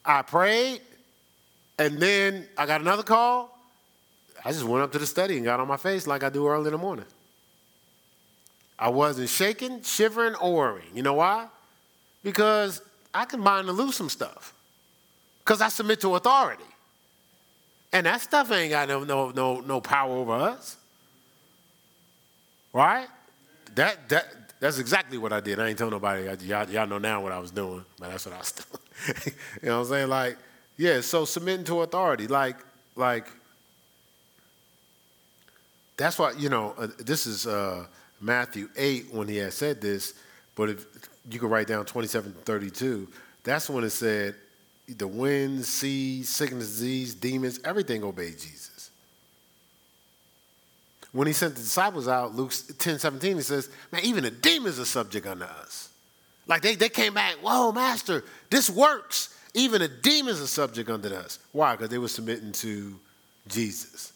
I prayed, and then I got another call. I just went up to the study and got on my face like I do early in the morning. I wasn't shaking, shivering, or worrying. You know why? Because I can bind and lose some stuff. Because I submit to authority. And that stuff ain't got no, no, no, no power over us. Right? That, that, that's exactly what I did. I ain't told nobody. Y'all, y'all know now what I was doing, but that's what I was *laughs* doing. you know what I'm saying? Like, yeah, so submitting to authority. Like, like, that's why, you know, uh, this is uh, Matthew 8 when he had said this, but if you can write down 27 32, that's when it said the wind, sea, sickness, disease, demons, everything obeyed Jesus. When he sent the disciples out, Luke 10 17, he says, Man, even the demons are subject unto us. Like they, they came back, Whoa, Master, this works. Even the demons are subject unto us. Why? Because they were submitting to Jesus.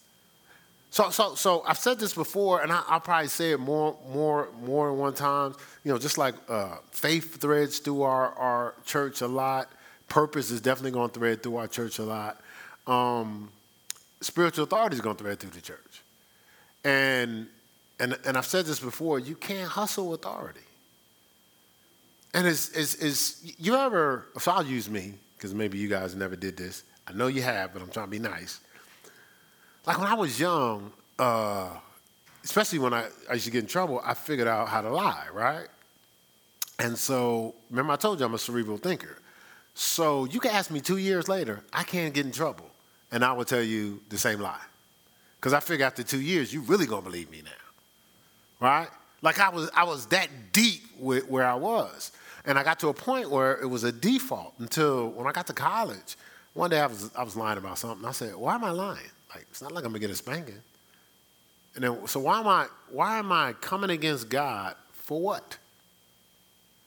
So, so, so I've said this before, and I, will probably say it more, more, more than one time. You know, just like uh, faith threads through our, our church a lot. Purpose is definitely going to thread through our church a lot. Um, spiritual authority is going to thread through the church. And, and, and I've said this before. You can't hustle authority. And is is is you ever? So I'll use me because maybe you guys never did this. I know you have, but I'm trying to be nice. Like when I was young, uh, especially when I, I used to get in trouble, I figured out how to lie, right? And so, remember I told you I'm a cerebral thinker. So you can ask me two years later, I can't get in trouble. And I will tell you the same lie. Because I figure after two years, you really gonna believe me now. Right? Like I was I was that deep with where I was. And I got to a point where it was a default until when I got to college. One day I was I was lying about something. I said, why am I lying? Like, it's not like I'm gonna get a spanking. And then, so why am I why am I coming against God for what?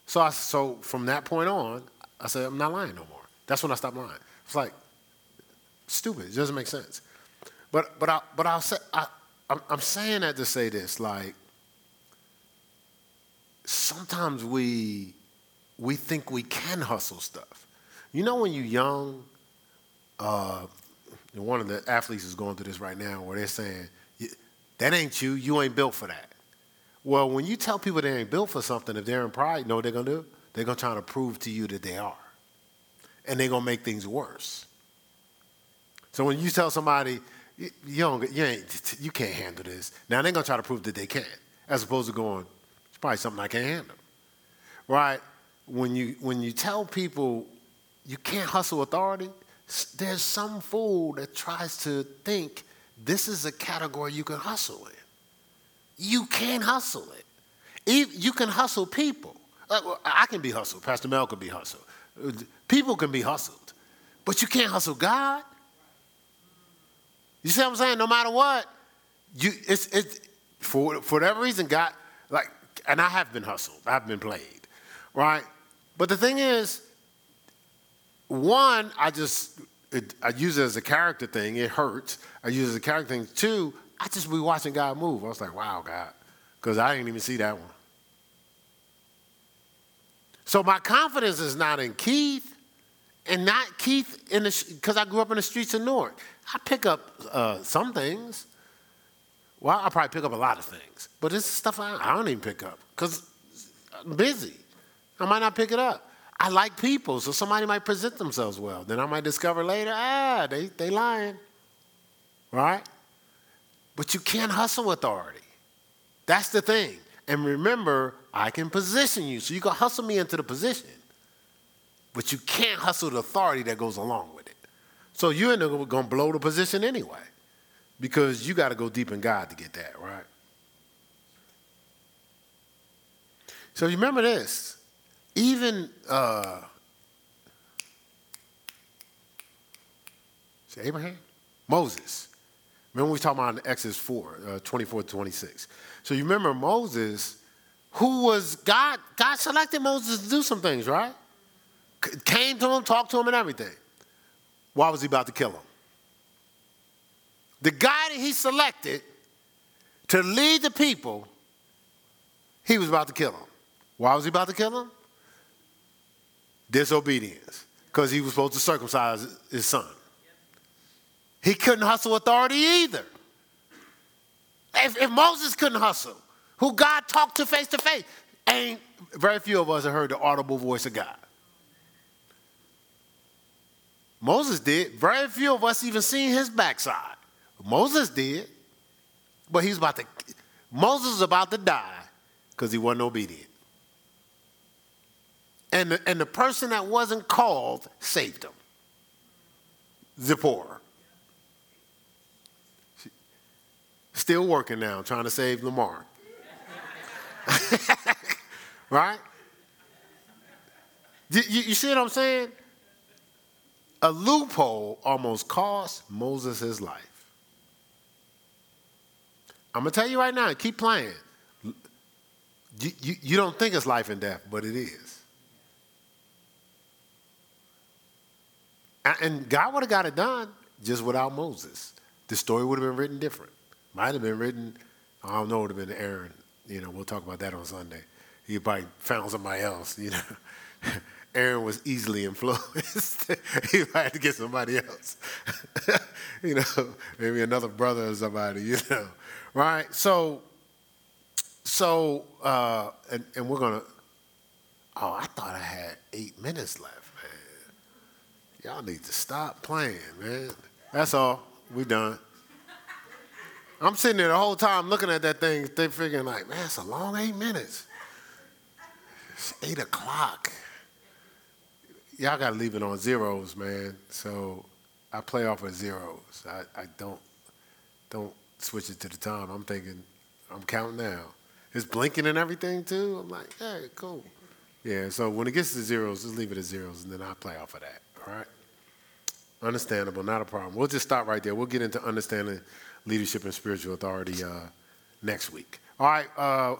So I, so from that point on, I said I'm not lying no more. That's when I stopped lying. It's like stupid. It doesn't make sense. But but I but I'll say I, I'm, I'm saying that to say this like sometimes we we think we can hustle stuff. You know when you're young, uh, and one of the athletes is going through this right now where they're saying, that ain't you, you ain't built for that. Well, when you tell people they ain't built for something, if they're in pride, you know what they're gonna do? They're gonna try to prove to you that they are. And they're gonna make things worse. So when you tell somebody, you, don't, you, ain't, you can't handle this, now they're gonna try to prove that they can, as opposed to going, it's probably something I can't handle. Right? When you, when you tell people you can't hustle authority, there's some fool that tries to think this is a category you can hustle in. You can't hustle it. You can hustle people. Uh, I can be hustled. Pastor Mel can be hustled. Uh, people can be hustled. But you can't hustle God. You see what I'm saying? No matter what, you it's it's for for whatever reason, God, like, and I have been hustled. I've been played. Right? But the thing is, one, I just it, I use it as a character thing. It hurts. I use it as a character thing. Two, I just be watching God move. I was like, wow, God, because I didn't even see that one. So my confidence is not in Keith, and not Keith in the because I grew up in the streets of North. I pick up uh, some things. Well, I probably pick up a lot of things, but it's stuff I, I don't even pick up because I'm busy. I might not pick it up. I like people, so somebody might present themselves well. Then I might discover later, ah, they, they lying. Right? But you can't hustle authority. That's the thing. And remember, I can position you. So you can hustle me into the position. But you can't hustle the authority that goes along with it. So you end up to blow the position anyway. Because you got to go deep in God to get that, right? So remember this. Even uh, Abraham? Moses. Remember we talking about in Exodus 4, uh, 24 to 26. So you remember Moses, who was God, God selected Moses to do some things, right? C- came to him, talked to him, and everything. Why was he about to kill him? The guy that he selected to lead the people, he was about to kill him. Why was he about to kill him? Disobedience, because he was supposed to circumcise his son. He couldn't hustle authority either. If, if Moses couldn't hustle, who God talked to face to face, ain't very few of us have heard the audible voice of God. Moses did. Very few of us even seen his backside. Moses did. But he's about to, Moses was about to die because he wasn't obedient. And the, and the person that wasn't called saved him. Zipporah. Still working now, trying to save Lamar. *laughs* right? You, you, see what I'm saying? A loophole almost cost Moses his life. I'm going to tell you right now, keep playing. You, you, you don't think it's life and death, but it is. And God would have got it done just without Moses. The story would have been written different. Might have been written, I don't know, it would have been Aaron. You know, we'll talk about that on Sunday. He probably found somebody else, you know. *laughs* Aaron was easily influenced. *laughs* he had to get somebody else. *laughs* you know, maybe another brother or somebody, you know. Right? So, so, uh, and, and we're going to, oh, I thought I had eight minutes left. Y'all need to stop playing, man. That's all. We done. I'm sitting there the whole time looking at that thing, they figuring like, man, it's a long eight minutes. It's eight o'clock. Y'all gotta leave it on zeros, man. So I play off of zeros. I, I don't don't switch it to the time. I'm thinking, I'm counting now. It's blinking and everything too. I'm like, hey, cool. Yeah, so when it gets to zeros, just leave it at zeros and then I play off of that. All right? Understandable, not a problem. We'll just stop right there. We'll get into understanding leadership and spiritual authority uh, next week. All right. Uh,